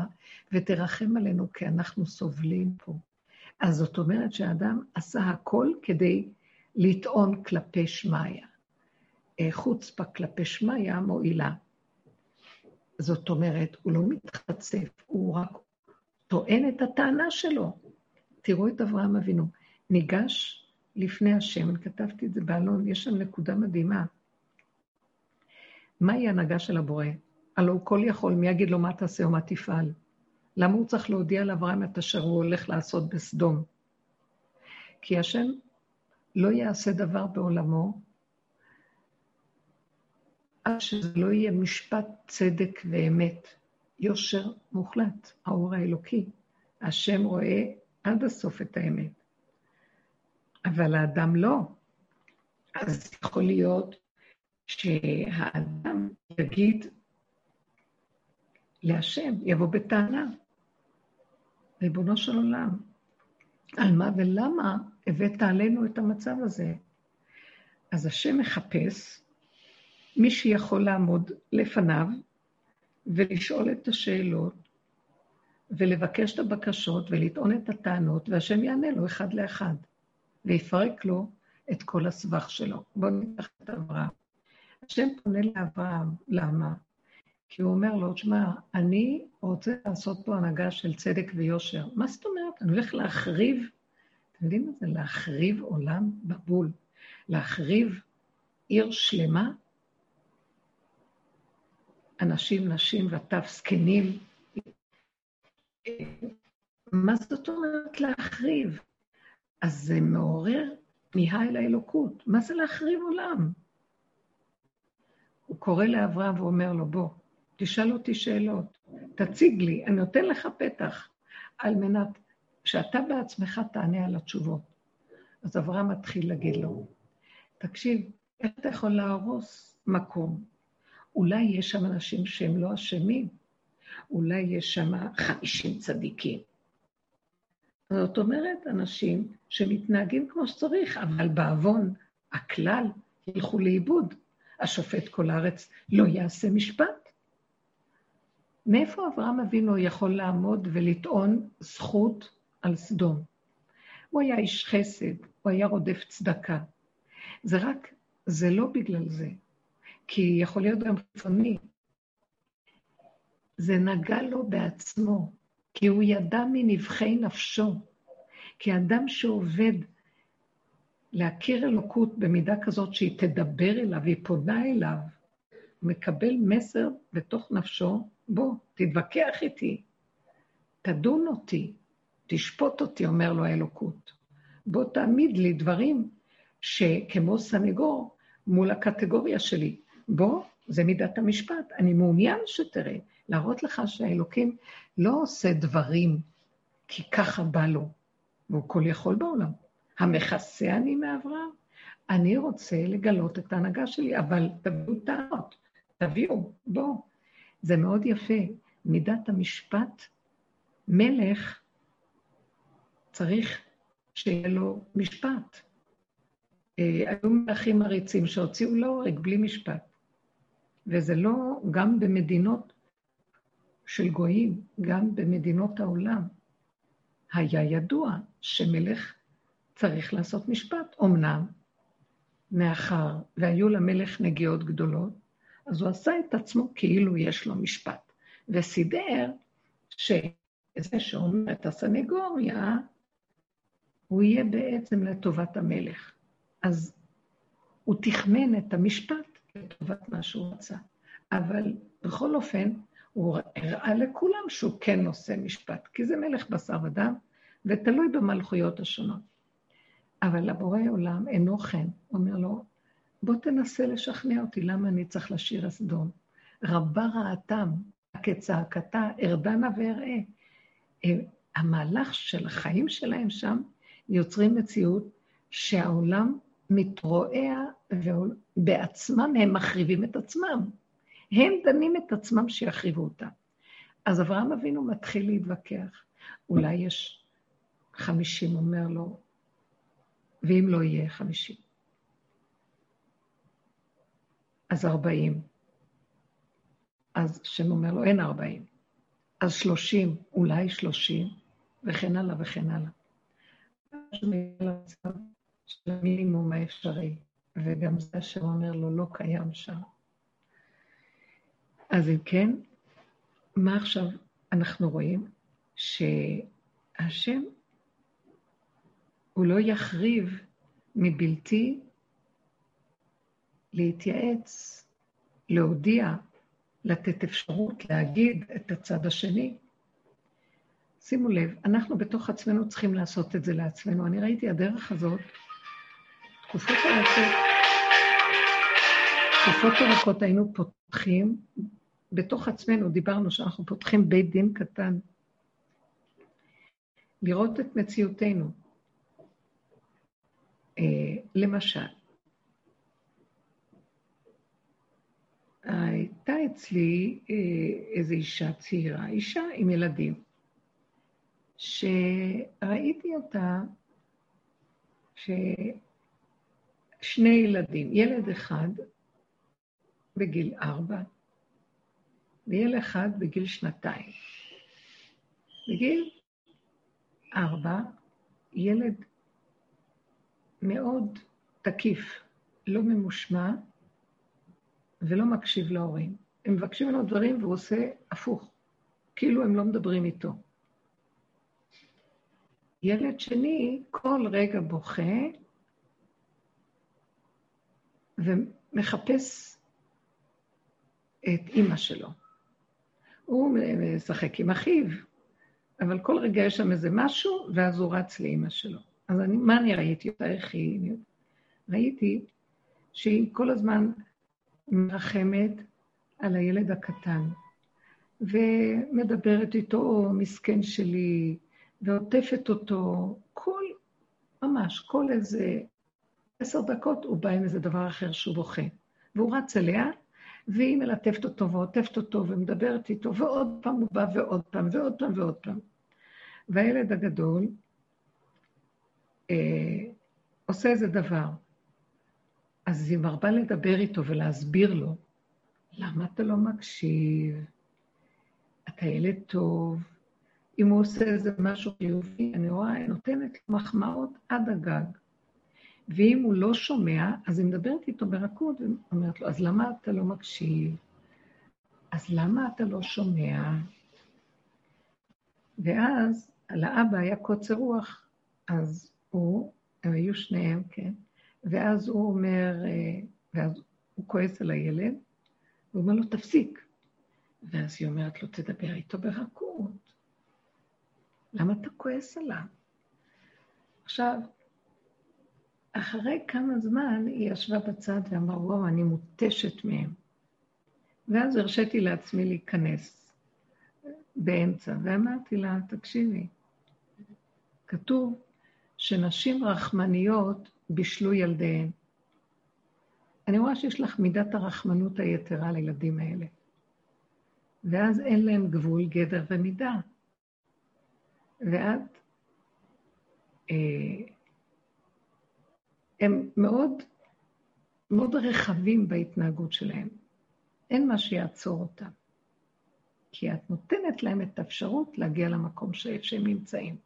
ותרחם עלינו, כי אנחנו סובלים פה. אז זאת אומרת שהאדם עשה הכל כדי לטעון כלפי שמיא. אה, חוצפה כלפי שמיא מועילה. זאת אומרת, הוא לא מתחצף, הוא רק טוען את הטענה שלו. תראו את אברהם אבינו. ניגש לפני השם, כתבתי את זה באלון, יש שם נקודה מדהימה. מהי ההנהגה של הבורא? הלוא הוא כל יכול, מי יגיד לו מה תעשה או מה תפעל? למה הוא צריך להודיע לאברהם את אשר הוא הולך לעשות בסדום? כי השם לא יעשה דבר בעולמו עד שזה לא יהיה משפט צדק ואמת, יושר מוחלט, האור האלוקי. השם רואה עד הסוף את האמת. אבל האדם לא. אז יכול להיות שהאדם יגיד להשם, יבוא בטענה, ריבונו של עולם, על מה ולמה הבאת עלינו את המצב הזה? אז השם מחפש מי שיכול לעמוד לפניו ולשאול את השאלות ולבקש את הבקשות ולטעון את הטענות, והשם יענה לו אחד לאחד, ויפרק לו את כל הסבך שלו. בואו ניקח את אברהם. השם פונה לאברהם, למה? כי הוא אומר לו, שמע, אני רוצה לעשות פה הנהגה של צדק ויושר. מה זאת אומרת? אני הולך להחריב, אתם יודעים מה זה? להחריב עולם בבול. להחריב עיר שלמה? אנשים, נשים וטף, זקנים. מה זאת אומרת להחריב? אז זה מעורר תמיהה אל האלוקות. מה זה להחריב עולם? הוא קורא לאברהם ואומר לו, בוא, תשאל אותי שאלות, תציג לי, אני נותן לך פתח, על מנת שאתה בעצמך תענה על התשובות. אז אברהם מתחיל להגיד לו, תקשיב, איך אתה יכול להרוס מקום? אולי יש שם אנשים שהם לא אשמים, אולי יש שם חמישים צדיקים. זאת אומרת, אנשים שמתנהגים כמו שצריך, אבל בעוון הכלל ילכו לאיבוד. השופט כל הארץ לא יעשה משפט. מאיפה אברהם אבינו יכול לעמוד ולטעון זכות על סדום? הוא היה איש חסד, הוא היה רודף צדקה. זה רק, זה לא בגלל זה, כי יכול להיות גם חיצוני. זה נגע לו בעצמו, כי הוא ידע מנבחי נפשו. כי אדם שעובד להכיר אלוקות במידה כזאת שהיא תדבר אליו, היא פונה אליו, מקבל מסר בתוך נפשו, בוא, תתווכח איתי, תדון אותי, תשפוט אותי, אומר לו האלוקות. בוא תעמיד לי דברים שכמו סנגור מול הקטגוריה שלי. בוא, זה מידת המשפט. אני מעוניין שתראה, להראות לך שהאלוקים לא עושה דברים כי ככה בא לו, והוא כל יכול בעולם. המכסה אני מאברהם? אני רוצה לגלות את ההנהגה שלי, אבל תביאו טענות, תביאו, בואו. זה מאוד יפה. מידת המשפט, מלך צריך שיהיה לו משפט. אה, היו מלכים מריצים שהוציאו להורג בלי משפט. וזה לא, גם במדינות של גויים, גם במדינות העולם, היה ידוע שמלך צריך לעשות משפט. אמנם, מאחר והיו למלך נגיעות גדולות, אז הוא עשה את עצמו כאילו יש לו משפט, וסידר שזה שאומר את הסנגוריה, הוא יהיה בעצם לטובת המלך. אז הוא תכמן את המשפט לטובת מה שהוא רצה. אבל בכל אופן, הוא הראה לכולם שהוא כן נושא משפט, כי זה מלך בשר ודם, ותלוי במלכויות השונות. אבל הבורא עולם אינו כן, אומר לו, בוא תנסה לשכנע אותי למה אני צריך לשיר הסדום. רבה רעתם, כצעקתה, ארדנה ואראה. אה, המהלך של החיים שלהם שם יוצרים מציאות שהעולם מתרועע ובעצמם הם מחריבים את עצמם. הם דנים את עצמם שיחריבו אותם. אז אברהם אבינו מתחיל להתווכח. אולי יש חמישים, אומר לו, ואם לא יהיה חמישים? אז ארבעים. אז השם אומר לו, אין ארבעים. אז שלושים, אולי שלושים, וכן הלאה וכן הלאה. של המינימום האפשרי, וגם זה אשר אומר לו, לא קיים שם. אז אם כן, מה עכשיו אנחנו רואים? שהשם, הוא לא יחריב מבלתי להתייעץ, להודיע, לתת אפשרות להגיד את הצד השני. שימו לב, אנחנו בתוך עצמנו צריכים לעשות את זה לעצמנו. אני ראיתי הדרך הזאת, תקופות ארוכות, תקופות ארוכות היינו פותחים, בתוך עצמנו דיברנו שאנחנו פותחים בית דין קטן, לראות את מציאותנו. אה, למשל, הייתה אצלי אה, איזו אישה צעירה, אישה עם ילדים, שראיתי אותה, ששני ילדים, ילד אחד בגיל ארבע, וילד אחד בגיל שנתיים. בגיל ארבע, ילד מאוד תקיף, לא ממושמע ולא מקשיב להורים. הם מבקשים ממנו דברים והוא עושה הפוך, כאילו הם לא מדברים איתו. ילד שני כל רגע בוכה ומחפש את אימא שלו. הוא משחק עם אחיו, אבל כל רגע יש שם איזה משהו, ואז הוא רץ לאימא שלו. אז אני, מה אני ראיתי? איך היא... ראיתי שהיא כל הזמן מרחמת על הילד הקטן, ומדברת איתו, מסכן שלי, ועוטפת אותו, כל, ממש, כל איזה עשר דקות הוא בא עם איזה דבר אחר שהוא בוכה. והוא רץ אליה, והיא מלטפת אותו ועוטפת אותו ומדברת איתו, ועוד פעם הוא בא ועוד פעם ועוד פעם ועוד פעם. והילד הגדול אה, עושה איזה דבר. אז היא מרבה לדבר איתו ולהסביר לו, למה אתה לא מקשיב? אתה ילד טוב. אם הוא עושה איזה משהו חיובי, אני רואה, היא נותנת מחמאות עד הגג. ואם הוא לא שומע, אז היא מדברת איתו ברכות ואומרת לו, אז למה אתה לא מקשיב? אז למה אתה לא שומע? ואז לאבא היה קוצר רוח, אז הוא, הם היו שניהם, כן? ואז הוא אומר, אה, ואז הוא כועס על הילד, הוא אומר לו, תפסיק. ואז היא אומרת לו, תדבר איתו ברכות. למה אתה כועס עליו? עכשיו, אחרי כמה זמן היא ישבה בצד ואמרה, וואו, אני מותשת מהם. ואז הרשיתי לעצמי להיכנס באמצע, ואמרתי לה, תקשיבי, כתוב שנשים רחמניות בישלו ילדיהן. אני רואה שיש לך מידת הרחמנות היתרה לילדים האלה. ואז אין להם גבול, גדר ומידה. ואת, אה, הם מאוד, מאוד רחבים בהתנהגות שלהם. אין מה שיעצור אותם. כי את נותנת להם את האפשרות להגיע למקום שהם נמצאים.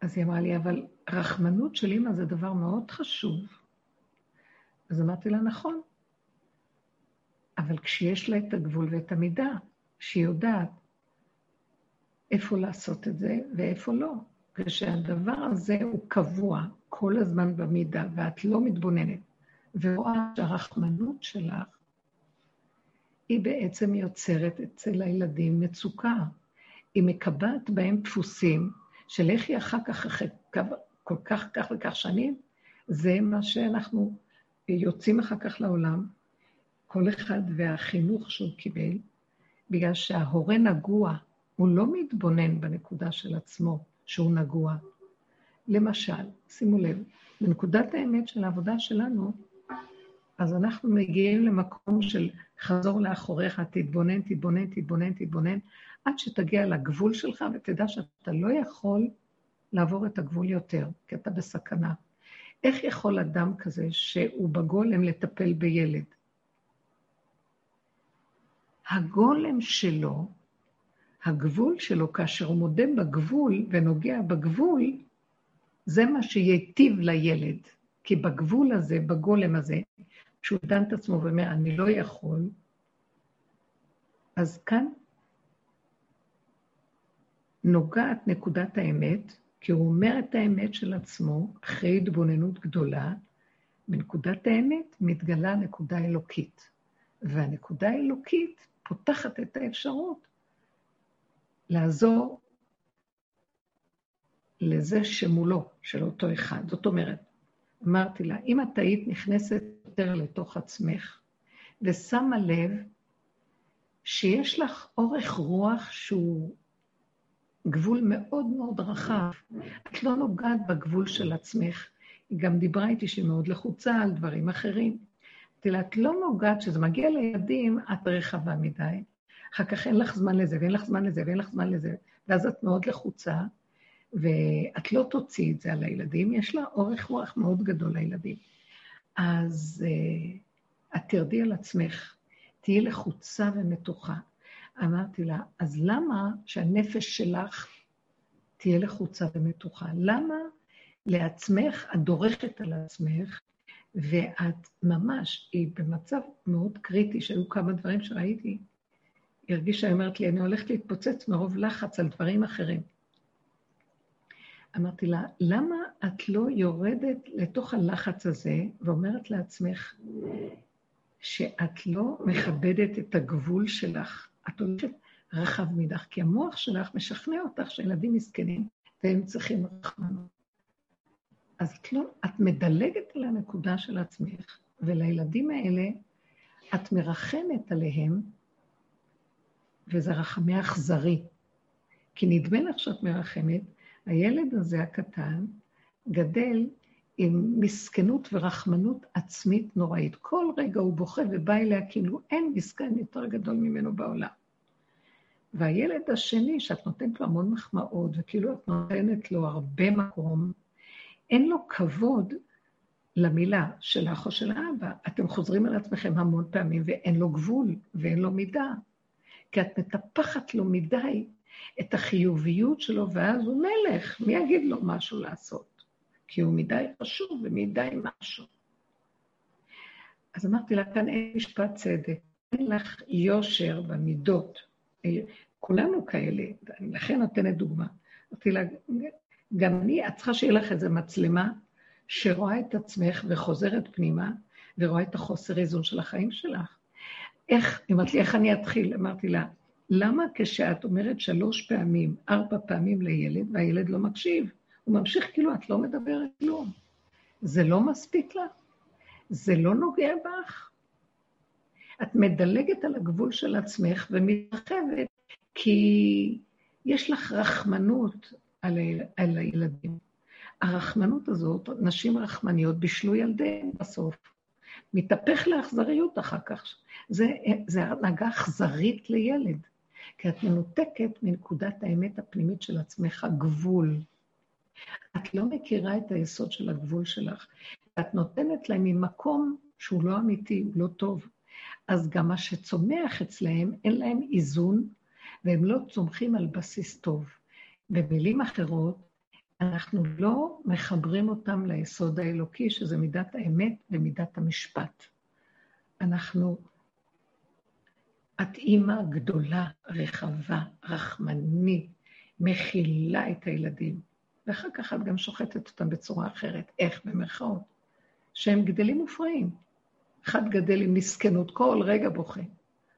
אז היא אמרה לי, אבל רחמנות של אימא זה דבר מאוד חשוב. אז אמרתי לה, נכון. אבל כשיש לה את הגבול ואת המידה, שהיא יודעת איפה לעשות את זה ואיפה לא, כשהדבר הזה הוא קבוע כל הזמן במידה, ואת לא מתבוננת, ורואה שהרחמנות שלך, היא בעצם יוצרת אצל הילדים מצוקה. היא מקבעת בהם דפוסים של איך היא אחר כך, אחרי כל כך כך וכך שנים, זה מה שאנחנו יוצאים אחר כך לעולם, כל אחד והחינוך שהוא קיבל, בגלל שההורה נגוע, הוא לא מתבונן בנקודה של עצמו שהוא נגוע. למשל, שימו לב, בנקודת האמת של העבודה שלנו, אז אנחנו מגיעים למקום של חזור לאחוריך, תתבונן, תתבונן, תתבונן, תתבונן, עד שתגיע לגבול שלך ותדע שאתה לא יכול לעבור את הגבול יותר, כי אתה בסכנה. איך יכול אדם כזה שהוא בגולם לטפל בילד? הגולם שלו, הגבול שלו, כאשר הוא מודה בגבול ונוגע בגבול, זה מה שייטיב לילד. כי בגבול הזה, בגולם הזה, כשהוא דן את עצמו ואומר, אני לא יכול, אז כאן נוגעת נקודת האמת, כי הוא אומר את האמת של עצמו אחרי התבוננות גדולה, בנקודת האמת מתגלה נקודה אלוקית. והנקודה האלוקית פותחת את האפשרות לעזור לזה שמולו, של אותו אחד. זאת אומרת, אמרתי לה, אם את היית נכנסת יותר לתוך עצמך ושמה לב שיש לך אורך רוח שהוא גבול מאוד מאוד רחב. את לא נוגעת בגבול של עצמך. היא גם דיברה איתי שהיא מאוד לחוצה על דברים אחרים. אמרתי לה, את לא נוגעת, כשזה מגיע לילדים, את רחבה מדי. אחר כך אין לך זמן לזה, ואין לך זמן לזה, ואין לך זמן לזה, ואז את מאוד לחוצה, ואת לא תוציאי את זה על הילדים, יש לה אורך רוח מאוד גדול לילדים. אז uh, את תרדי על עצמך, תהיי לחוצה ומתוחה. אמרתי לה, אז למה שהנפש שלך תהיה לחוצה ומתוחה? למה לעצמך, את דורכת על עצמך, ואת ממש, היא במצב מאוד קריטי, שהיו כמה דברים שראיתי, היא הרגישה, היא אומרת לי, אני הולכת להתפוצץ מרוב לחץ על דברים אחרים. אמרתי לה, למה את לא יורדת לתוך הלחץ הזה ואומרת לעצמך שאת לא מכבדת את הגבול שלך? את הולכת רחב מדך, כי המוח שלך משכנע אותך שילדים מסכנים והם צריכים רחמנות. אז את לא, את מדלגת על הנקודה של עצמך, ולילדים האלה, את מרחמת עליהם, וזה רחמי אכזרי. כי נדמה לך שאת מרחמת, הילד הזה הקטן גדל עם מסכנות ורחמנות עצמית נוראית. כל רגע הוא בוכה ובא אליה כאילו אין מסכן יותר גדול ממנו בעולם. והילד השני, שאת נותנת לו המון מחמאות, וכאילו את נותנת לו הרבה מקום, אין לו כבוד למילה שלך או של האבא. אתם חוזרים על עצמכם המון פעמים ואין לו גבול ואין לו מידה. כי את מטפחת לו מדי את החיוביות שלו, ואז הוא מלך, מי יגיד לו משהו לעשות? כי הוא מדי חשוב ומדי משהו. אז אמרתי לה, כאן אין משפט צדק, אין לך יושר במידות. כולנו כאלה, לכן נותנת דוגמה. אמרתי לה, גם אני, את צריכה שיהיה לך איזו מצלמה שרואה את עצמך וחוזרת פנימה, ורואה את החוסר איזון של החיים שלך. איך, היא אמרת לי, איך אני אתחיל? אמרתי לה, למה כשאת אומרת שלוש פעמים, ארבע פעמים לילד, והילד לא מקשיב? הוא ממשיך כאילו את לא מדברת כלום. זה לא מספיק לך? זה לא נוגע בך? את מדלגת על הגבול של עצמך ומתרחבת, כי יש לך רחמנות על, על הילדים. הרחמנות הזאת, נשים רחמניות בישלו ילדיהם בסוף. מתהפך לאכזריות אחר כך. זה, זה הנהגה אכזרית לילד. כי את מנותקת מנקודת האמת הפנימית של עצמך, גבול. את לא מכירה את היסוד של הגבול שלך. את נותנת להם ממקום שהוא לא אמיתי, הוא לא טוב. אז גם מה שצומח אצלהם, אין להם איזון, והם לא צומחים על בסיס טוב. במילים אחרות, אנחנו לא מחברים אותם ליסוד האלוקי, שזה מידת האמת ומידת המשפט. אנחנו את אימא גדולה, רחבה, רחמנית, מכילה את הילדים, ואחר כך את גם שוחטת אותם בצורה אחרת. איך? במרכאות. שהם גדלים מופרעים. אחד גדל עם מסכנות, כל רגע בוכה.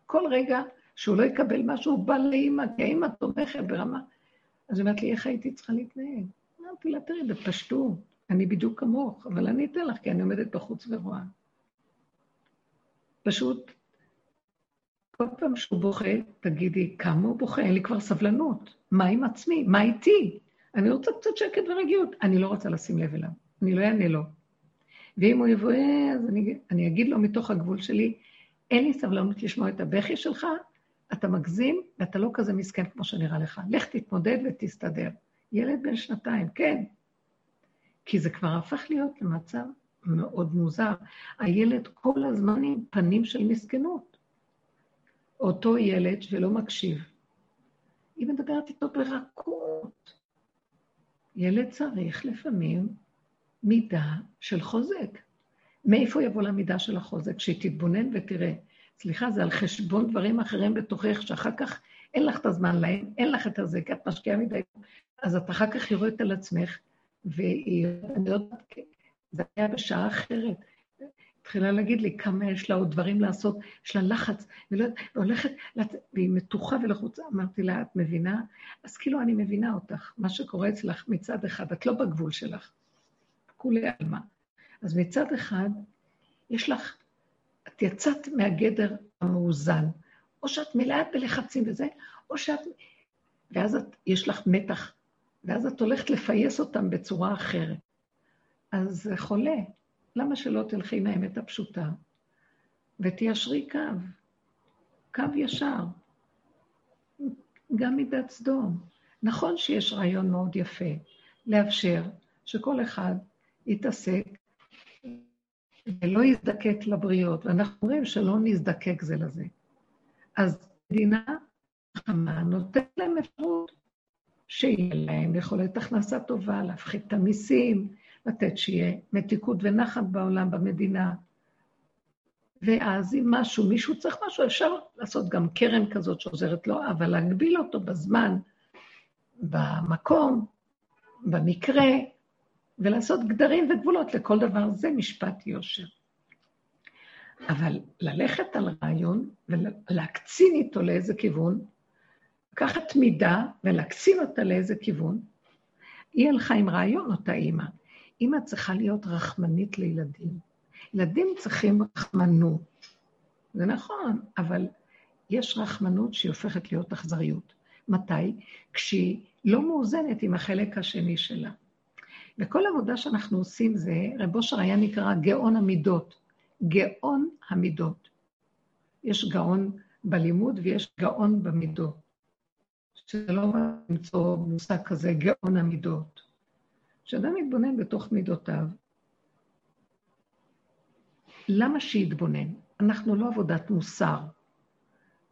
כל רגע שהוא לא יקבל משהו, הוא בא לאימא, כי האימא תומכת ברמה. אז היא אומרת לי, איך הייתי צריכה להתנהג? אמרתי לה, תראי, בפשטות, אני בדיוק כמוך, אבל אני אתן לך, כי אני עומדת בחוץ ורואה. פשוט כל פעם שהוא בוכה, תגידי, כמה הוא בוכה? אין לי כבר סבלנות. מה עם עצמי? מה איתי? אני רוצה קצת שקט ורגיעות. אני לא רוצה לשים לב אליו, אני לא אענה לו. ואם הוא יבוא, אז אני, אני אגיד לו מתוך הגבול שלי, אין לי סבלנות לשמוע את הבכי שלך, אתה מגזים ואתה לא כזה מסכן כמו שנראה לך. לך תתמודד ותסתדר. ילד בן שנתיים, כן. כי זה כבר הפך להיות למצב מאוד מוזר. הילד כל הזמן עם פנים של מסכנות. אותו ילד שלא מקשיב. היא מדברת איתו ברכות. ילד צריך לפעמים מידה של חוזק. מאיפה יבוא למידה של החוזק? שהיא תתבונן ותראה. סליחה, זה על חשבון דברים אחרים בתוכך, שאחר כך אין לך את הזמן להם, אין לך את הזה, כי את משקיעה מדי. אז את אחר כך יורדת על עצמך, והיא, יודעת, זה היה בשעה אחרת. התחילה להגיד לי כמה יש לה עוד דברים לעשות, יש לה לחץ, ולא, והולכת, והיא מתוחה ולחוצה. אמרתי לה, את מבינה? אז כאילו אני מבינה אותך, מה שקורה אצלך מצד אחד, את לא בגבול שלך, כולי עלמא. אז מצד אחד, יש לך, את יצאת מהגדר המאוזן, או שאת מלאה בלחצים וזה, או שאת... ואז את, יש לך מתח, ואז את הולכת לפייס אותם בצורה אחרת. אז זה חולה. למה שלא תלכי עם האמת הפשוטה? ותיישרי קו, קו ישר. גם מידת סדום. נכון שיש רעיון מאוד יפה, לאפשר שכל אחד יתעסק ולא יזדקק לבריות, ואנחנו אומרים שלא נזדקק זה לזה. אז מדינה חכמה נותנת להם אפשרות שיהיה להם יכולת הכנסה טובה, להפחית את המיסים, לתת שיהיה מתיקות ונחת בעולם, במדינה. ואז אם משהו, מישהו צריך משהו, אפשר לעשות גם קרן כזאת שעוזרת לו, אבל להגביל אותו בזמן, במקום, במקרה, ולעשות גדרים וגבולות לכל דבר, זה משפט יושר. אבל ללכת על רעיון ולהקצין איתו לאיזה כיוון, לקחת מידה ולהקצין אותה לאיזה כיוון, היא הלכה עם רעיון, אותה אימא. אימא צריכה להיות רחמנית לילדים. ילדים צריכים רחמנות. זה נכון, אבל יש רחמנות שהיא הופכת להיות אכזריות. מתי? כשהיא לא מאוזנת עם החלק השני שלה. וכל עבודה שאנחנו עושים זה, רב אושר היה נקרא גאון המידות. גאון המידות. יש גאון בלימוד ויש גאון במידות. שזה לא למצוא מושג כזה, גאון המידות. כשאדם מתבונן בתוך מידותיו, למה שיתבונן? אנחנו לא עבודת מוסר.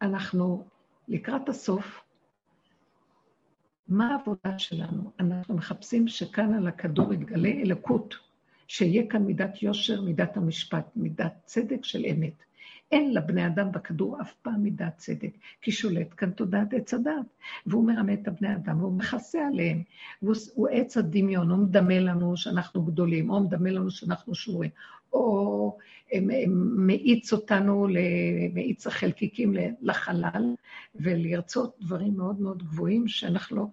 אנחנו לקראת הסוף, מה העבודה שלנו? אנחנו מחפשים שכאן על הכדור יתגלה אלוקות, שיהיה כאן מידת יושר, מידת המשפט, מידת צדק של אמת. אין לבני אדם בכדור אף פעם מידת צדק, כי שולט כאן תודעת עץ הדת, והוא מרמה את הבני אדם, והוא מכסה עליהם, והוא עץ הדמיון, הוא מדמה לנו שאנחנו גדולים, או מדמה לנו שאנחנו שבורים, או מאיץ אותנו, מאיץ החלקיקים לחלל, ולרצות דברים מאוד מאוד גבוהים שאנחנו לא...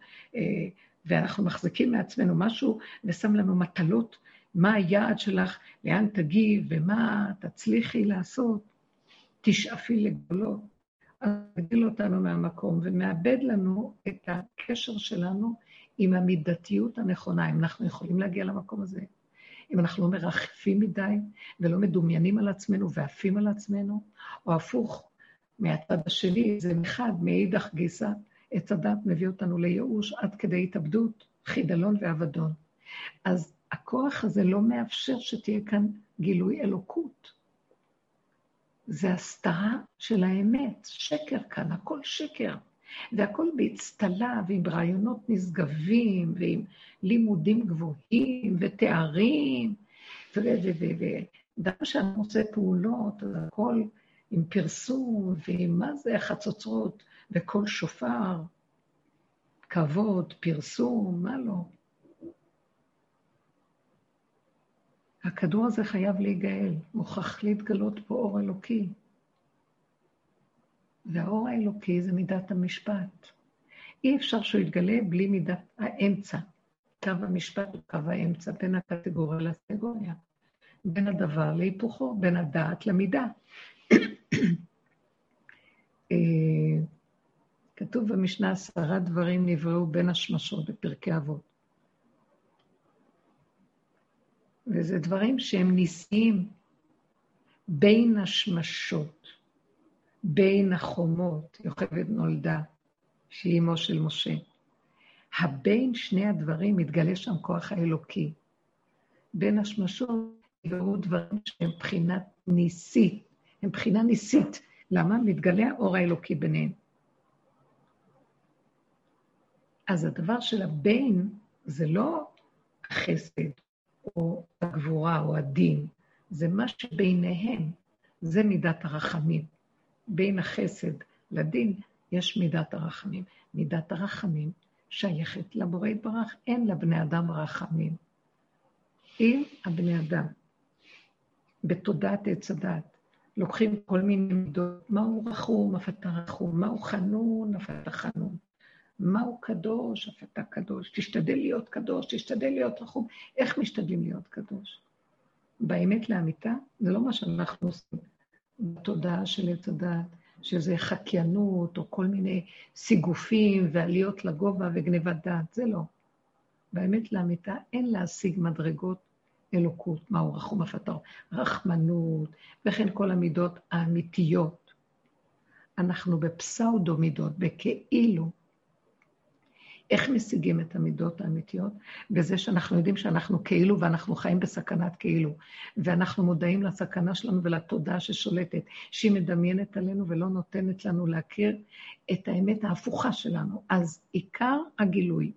ואנחנו מחזיקים מעצמנו משהו, ושם לנו מטלות, מה היעד שלך, לאן תגיעי ומה תצליחי לעשות. תשאפי לגבולות. אז מגדיל אותנו מהמקום ומאבד לנו את הקשר שלנו עם המידתיות הנכונה, אם אנחנו יכולים להגיע למקום הזה. אם אנחנו לא מרחפים מדי ולא מדומיינים על עצמנו ועפים על עצמנו, או הפוך, מהצד השני, זה מחד, מאידך גיסא, עץ הדת מביא אותנו לייאוש עד כדי התאבדות, חידלון ואבדון. אז הכוח הזה לא מאפשר שתהיה כאן גילוי אלוקות. זה הסתרה של האמת, שקר כאן, הכל שקר. והכל באצטלה ועם רעיונות נשגבים ועם לימודים גבוהים ותארים, וגם כשאני עושה פעולות, אז הכל עם פרסום ועם מה זה חצוצרות וקול שופר, כבוד, פרסום, מה לא. הכדור הזה חייב להיגאל, מוכרח להתגלות פה אור אלוקי. והאור האלוקי זה מידת המשפט. אי אפשר שהוא יתגלה בלי מידת האמצע. קו המשפט הוא קו האמצע בין הקטגוריה לקטגוריה. בין הדבר להיפוכו, בין הדעת למידה. אה, כתוב במשנה עשרה דברים נבראו בין השמשות בפרקי אבות. וזה דברים שהם ניסיים בין השמשות, בין החומות, יוכבד נולדה, שהיא אמו של משה. הבין שני הדברים מתגלה שם כוח האלוקי. בין השמשות נגרו דברים שהם בחינת ניסית, הם בחינה ניסית. למה? מתגלה האור האלוקי ביניהם. אז הדבר של הבין זה לא החסד או הגבורה או הדין, זה מה שביניהם, זה מידת הרחמים. בין החסד לדין יש מידת הרחמים. מידת הרחמים שייכת לבורא יתברך, אין לבני אדם רחמים. אם הבני אדם, בתודעת עץ הדת, לוקחים כל מיני מידות, מהו רחום, אף אתה רחום, מהו חנון, אף אתה חנון. מהו קדוש, אף אתה קדוש, תשתדל להיות קדוש, תשתדל להיות רחום. איך משתדלים להיות קדוש? באמת לאמיתה, זה לא מה שאנחנו עושים בתודעה של עץ הדעת, שזה חקיינות או כל מיני סיגופים ועליות לגובה וגניבת דעת, זה לא. באמת לאמיתה אין להשיג מדרגות אלוקות, מהו רחום אתה רחמנות, וכן כל המידות האמיתיות. אנחנו בפסאודו מידות, בכאילו. איך משיגים את המידות האמיתיות? בזה שאנחנו יודעים שאנחנו כאילו ואנחנו חיים בסכנת כאילו, ואנחנו מודעים לסכנה שלנו ולתודעה ששולטת, שהיא מדמיינת עלינו ולא נותנת לנו להכיר את האמת ההפוכה שלנו. אז עיקר הגילוי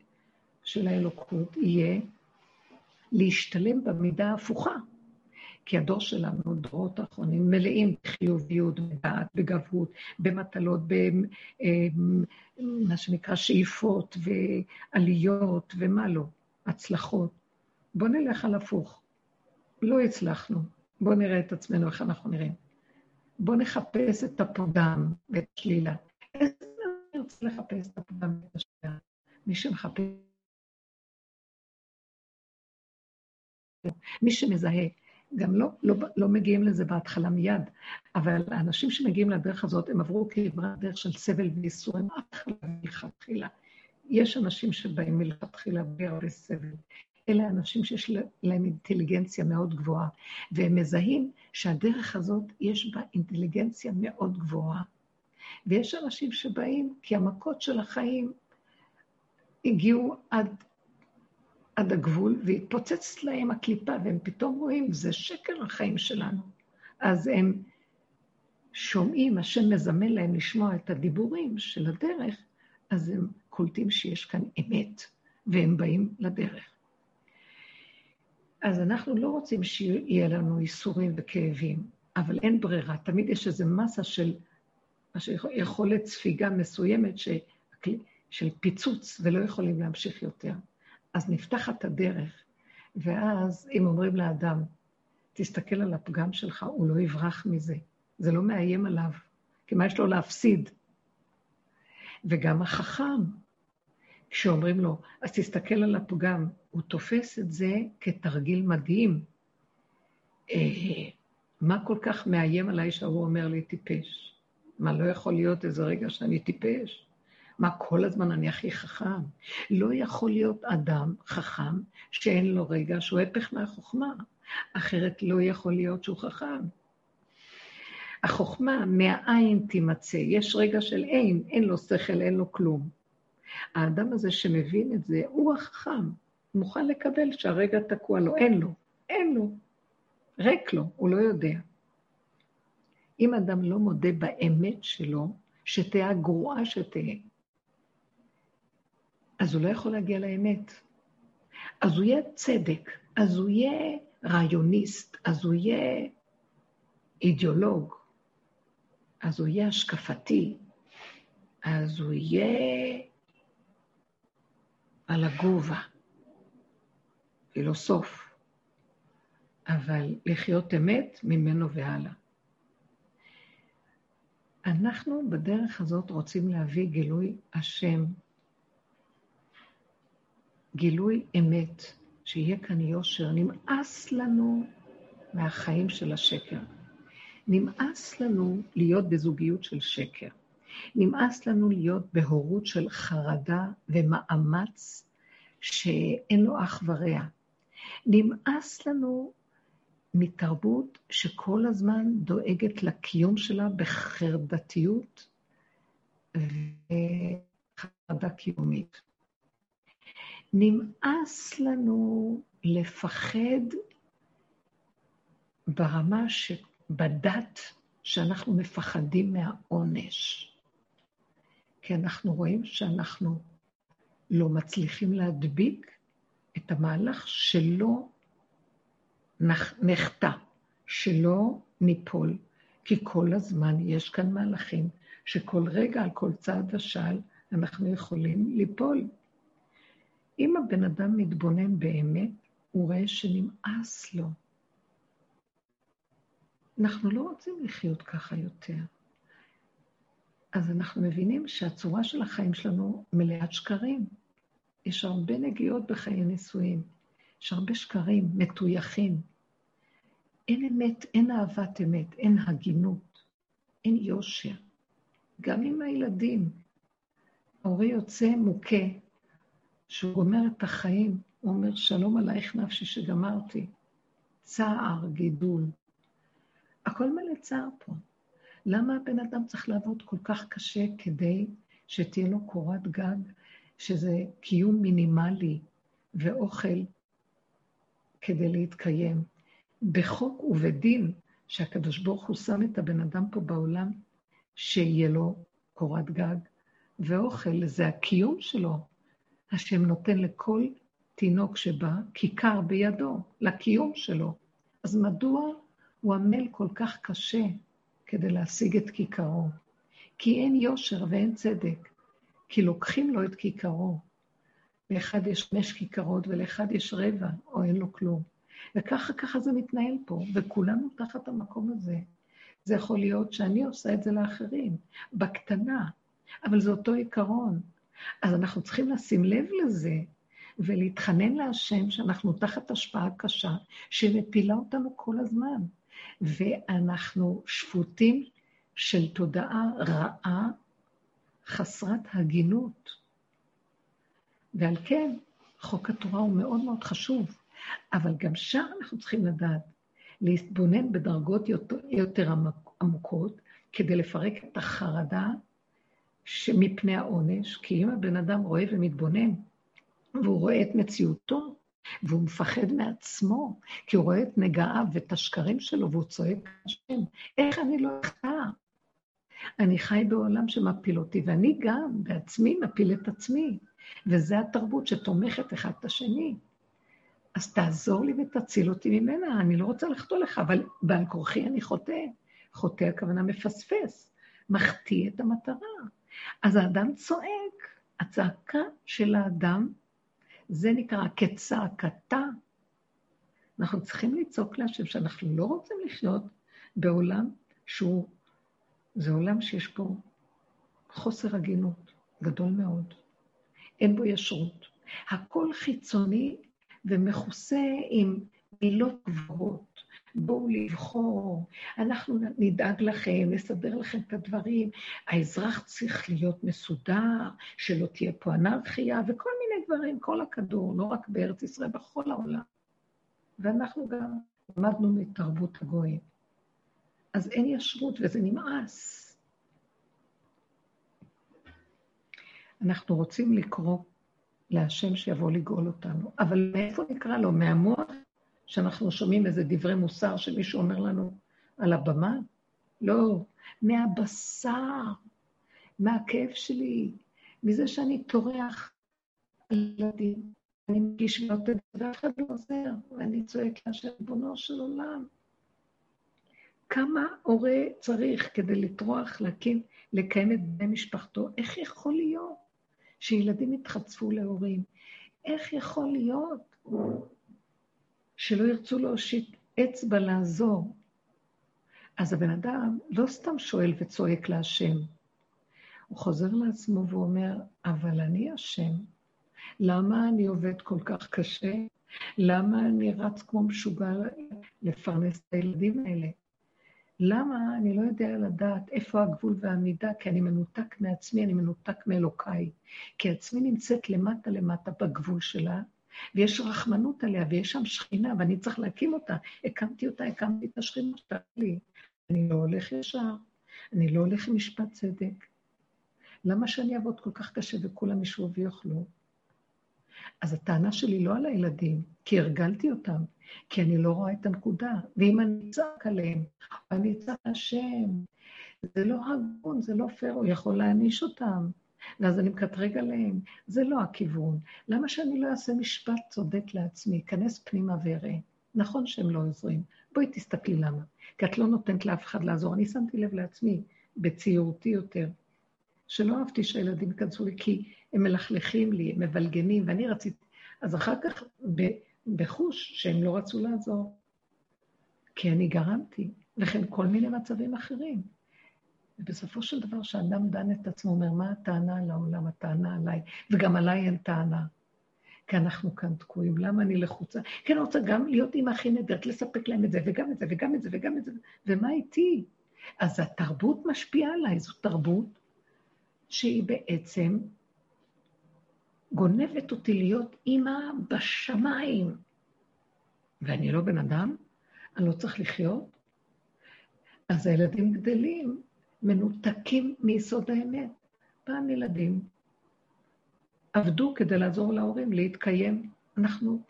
של האלוקות יהיה להשתלם במידה ההפוכה. כי הדור שלנו, דורות האחרונים, מלאים בחיוביות, בדעת, בגבהות, במטלות, במה אה, שנקרא שאיפות ועליות ומה לא, הצלחות. בואו נלך על הפוך. לא הצלחנו. בואו נראה את עצמנו, איך אנחנו נראים. בואו נחפש את הפודם ואת השלילה. איזה אני רוצה לחפש את הפודם ואת השלילה? מי שמחפש... מי שמזהה גם לא, לא, לא מגיעים לזה בהתחלה מיד, אבל האנשים שמגיעים לדרך הזאת, הם עברו כברת דרך של סבל וייסורים, מלכתחילה. יש אנשים שבאים מלכתחילה בלי הרבה סבל. אלה אנשים שיש להם אינטליגנציה מאוד גבוהה, והם מזהים שהדרך הזאת, יש בה אינטליגנציה מאוד גבוהה. ויש אנשים שבאים כי המכות של החיים הגיעו עד עד הגבול, והתפוצצת להם הקליפה, והם פתאום רואים, זה שקר החיים שלנו. אז הם שומעים, השם מזמן להם לשמוע את הדיבורים של הדרך, אז הם קולטים שיש כאן אמת, והם באים לדרך. אז אנחנו לא רוצים שיהיה לנו ייסורים וכאבים, אבל אין ברירה. תמיד יש איזו מסה של יכולת ספיגה מסוימת. של פיצוץ, ולא יכולים להמשיך יותר. אז נפתחת הדרך, ואז אם אומרים לאדם, תסתכל על הפגם שלך, הוא לא יברח מזה. זה לא מאיים עליו, כי מה יש לו להפסיד? וגם החכם, כשאומרים לו, אז תסתכל על הפגם, הוא תופס את זה כתרגיל מדהים. אה, מה כל כך מאיים עליי שההוא אומר לי טיפש? מה, לא יכול להיות איזה רגע שאני טיפש? מה, כל הזמן אני הכי חכם? לא יכול להיות אדם חכם שאין לו רגע שהוא הפך מהחוכמה, אחרת לא יכול להיות שהוא חכם. החוכמה מהעין תימצא, יש רגע של אין, אין לו שכל, אין לו כלום. האדם הזה שמבין את זה, הוא החכם, מוכן לקבל שהרגע תקוע לו, אין לו, אין לו, ריק לו, הוא לא יודע. אם אדם לא מודה באמת שלו, שתהיה הגרועה שתהיה, אז הוא לא יכול להגיע לאמת. אז הוא יהיה צדק, אז הוא יהיה רעיוניסט, אז הוא יהיה אידיאולוג, אז הוא יהיה השקפתי, אז הוא יהיה על הגובה, פילוסוף, אבל לחיות אמת ממנו והלאה. אנחנו בדרך הזאת רוצים להביא גילוי השם גילוי אמת, שיהיה כאן יושר. נמאס לנו מהחיים של השקר. נמאס לנו להיות בזוגיות של שקר. נמאס לנו להיות בהורות של חרדה ומאמץ שאין לו אח ורע. נמאס לנו מתרבות שכל הזמן דואגת לקיום שלה בחרדתיות וחרדה קיומית. נמאס לנו לפחד ברמה שבדת שאנחנו מפחדים מהעונש. כי אנחנו רואים שאנחנו לא מצליחים להדביק את המהלך שלא נחטא, שלא ניפול, כי כל הזמן יש כאן מהלכים שכל רגע על כל צעד ושעל אנחנו יכולים ליפול. אם הבן אדם מתבונן באמת, הוא רואה שנמאס לו. אנחנו לא רוצים לחיות ככה יותר. אז אנחנו מבינים שהצורה של החיים שלנו מלאת שקרים. יש הרבה נגיעות בחיי נישואים, יש הרבה שקרים מטויחים. אין אמת, אין אהבת אמת, אין הגינות, אין יושר. גם עם הילדים. ההורה יוצא מוכה, שהוא גומר את החיים, הוא אומר, שלום עלייך נפשי שגמרתי. צער, גידול. הכל מלא צער פה. למה הבן אדם צריך לעבוד כל כך קשה כדי שתהיה לו קורת גג, שזה קיום מינימלי ואוכל כדי להתקיים? בחוק ובדין שהקדוש ברוך הוא שם את הבן אדם פה בעולם, שיהיה לו קורת גג ואוכל, זה הקיום שלו. השם נותן לכל תינוק שבא כיכר בידו, לקיום שלו. אז מדוע הוא עמל כל כך קשה כדי להשיג את כיכרו? כי אין יושר ואין צדק, כי לוקחים לו את כיכרו. לאחד יש חמש כיכרות ולאחד יש רבע, או אין לו כלום. וככה, ככה זה מתנהל פה, וכולנו תחת המקום הזה. זה יכול להיות שאני עושה את זה לאחרים, בקטנה, אבל זה אותו עיקרון. אז אנחנו צריכים לשים לב לזה, ולהתחנן להשם שאנחנו תחת השפעה קשה, שמפילה אותנו כל הזמן. ואנחנו שפוטים של תודעה רעה, חסרת הגינות. ועל כן, חוק התורה הוא מאוד מאוד חשוב. אבל גם שם אנחנו צריכים לדעת, להתבונן בדרגות יותר, יותר עמוקות, כדי לפרק את החרדה שמפני העונש, כי אם הבן אדם רואה ומתבונן, והוא רואה את מציאותו, והוא מפחד מעצמו, כי הוא רואה את נגעיו ואת השקרים שלו, והוא צועק השם, איך אני לא אחטא? אני חי בעולם שמפיל אותי, ואני גם בעצמי מפיל את עצמי, וזו התרבות שתומכת אחד את השני. אז תעזור לי ותציל אותי ממנה, אני לא רוצה לחטוא לך, אבל בעל כורחי אני חוטא. חוטא הכוונה מפספס, מחטיא את המטרה. אז האדם צועק, הצעקה של האדם, זה נקרא כצעקתה. אנחנו צריכים לצעוק להשם שאנחנו לא רוצים לחיות בעולם שהוא, זה עולם שיש פה חוסר הגינות גדול מאוד. אין בו ישרות. הכל חיצוני ומכוסה עם מילות גבוהות. בואו לבחור, אנחנו נדאג לכם, נסדר לכם את הדברים. האזרח צריך להיות מסודר, שלא תהיה פה אנרכיה וכל מיני דברים, כל הכדור, לא רק בארץ ישראל, בכל העולם. ואנחנו גם למדנו מתרבות הגויים. אז אין ישרות וזה נמאס. אנחנו רוצים לקרוא להשם שיבוא לגאול אותנו. אבל מאיפה נקרא לו? מהמוח? שאנחנו שומעים איזה דברי מוסר שמישהו אומר לנו על הבמה? לא, מהבשר, מהכאב שלי, מזה שאני טורח ילדים. אני מגיש להיות את זה, ואף אחד לא עוזר, ואני צועק להשם, ריבונו של עולם. כמה הורה צריך כדי לטרוח, להקים, לקיים את בני משפחתו? איך יכול להיות? שילדים יתחצפו להורים. איך יכול להיות שלא ירצו להושיט אצבע לעזור? אז הבן אדם לא סתם שואל וצועק להשם, הוא חוזר לעצמו ואומר, אבל אני אשם. למה אני עובד כל כך קשה? למה אני רץ כמו משוגע לפרנס את הילדים האלה? למה אני לא יודע לדעת איפה הגבול והמידה? כי אני מנותק מעצמי, אני מנותק מאלוקיי. כי עצמי נמצאת למטה למטה בגבול שלה, ויש רחמנות עליה, ויש שם שכינה, ואני צריך להקים אותה. הקמתי אותה, הקמתי את השכינה שלי. אני לא הולך ישר, אני לא הולך עם משפט צדק. למה שאני אעבוד כל כך קשה וכולם ישבו ויאכלו? אז הטענה שלי לא על הילדים, כי הרגלתי אותם, כי אני לא רואה את הנקודה. ואם אני אצעק עליהם, אני אצעק להשם, זה לא הגון, זה לא פייר, הוא יכול להעניש אותם. ואז אני מקטרג עליהם. זה לא הכיוון. למה שאני לא אעשה משפט צודק לעצמי? אכנס פנימה ואראה. נכון שהם לא עוזרים. בואי תסתכלי למה. כי את לא נותנת לאף אחד לעזור. אני שמתי לב לעצמי, בציורתי יותר, שלא אהבתי שהילדים ייכנסו לי, כי הם מלכלכים לי, הם מבלגנים, ואני רציתי... אז אחר כך, בחוש, שהם לא רצו לעזור. כי אני גרמתי, וכן כל מיני מצבים אחרים. ובסופו של דבר, כשאדם דן את עצמו, אומר, מה הטענה על העולם, הטענה עליי, וגם עליי אין טענה. כי אנחנו כאן תקועים, למה אני לחוצה? כי אני רוצה גם להיות אימא הכי נהדרת, לספק להם את זה, וגם את זה, וגם את זה, וגם את זה, ומה איתי? אז התרבות משפיעה עליי, זו תרבות שהיא בעצם גונבת אותי להיות אימא בשמיים. ואני לא בן אדם, אני לא צריך לחיות? אז הילדים גדלים, מנותקים מיסוד האמת. פעם ילדים עבדו כדי לעזור להורים להתקיים. אנחנו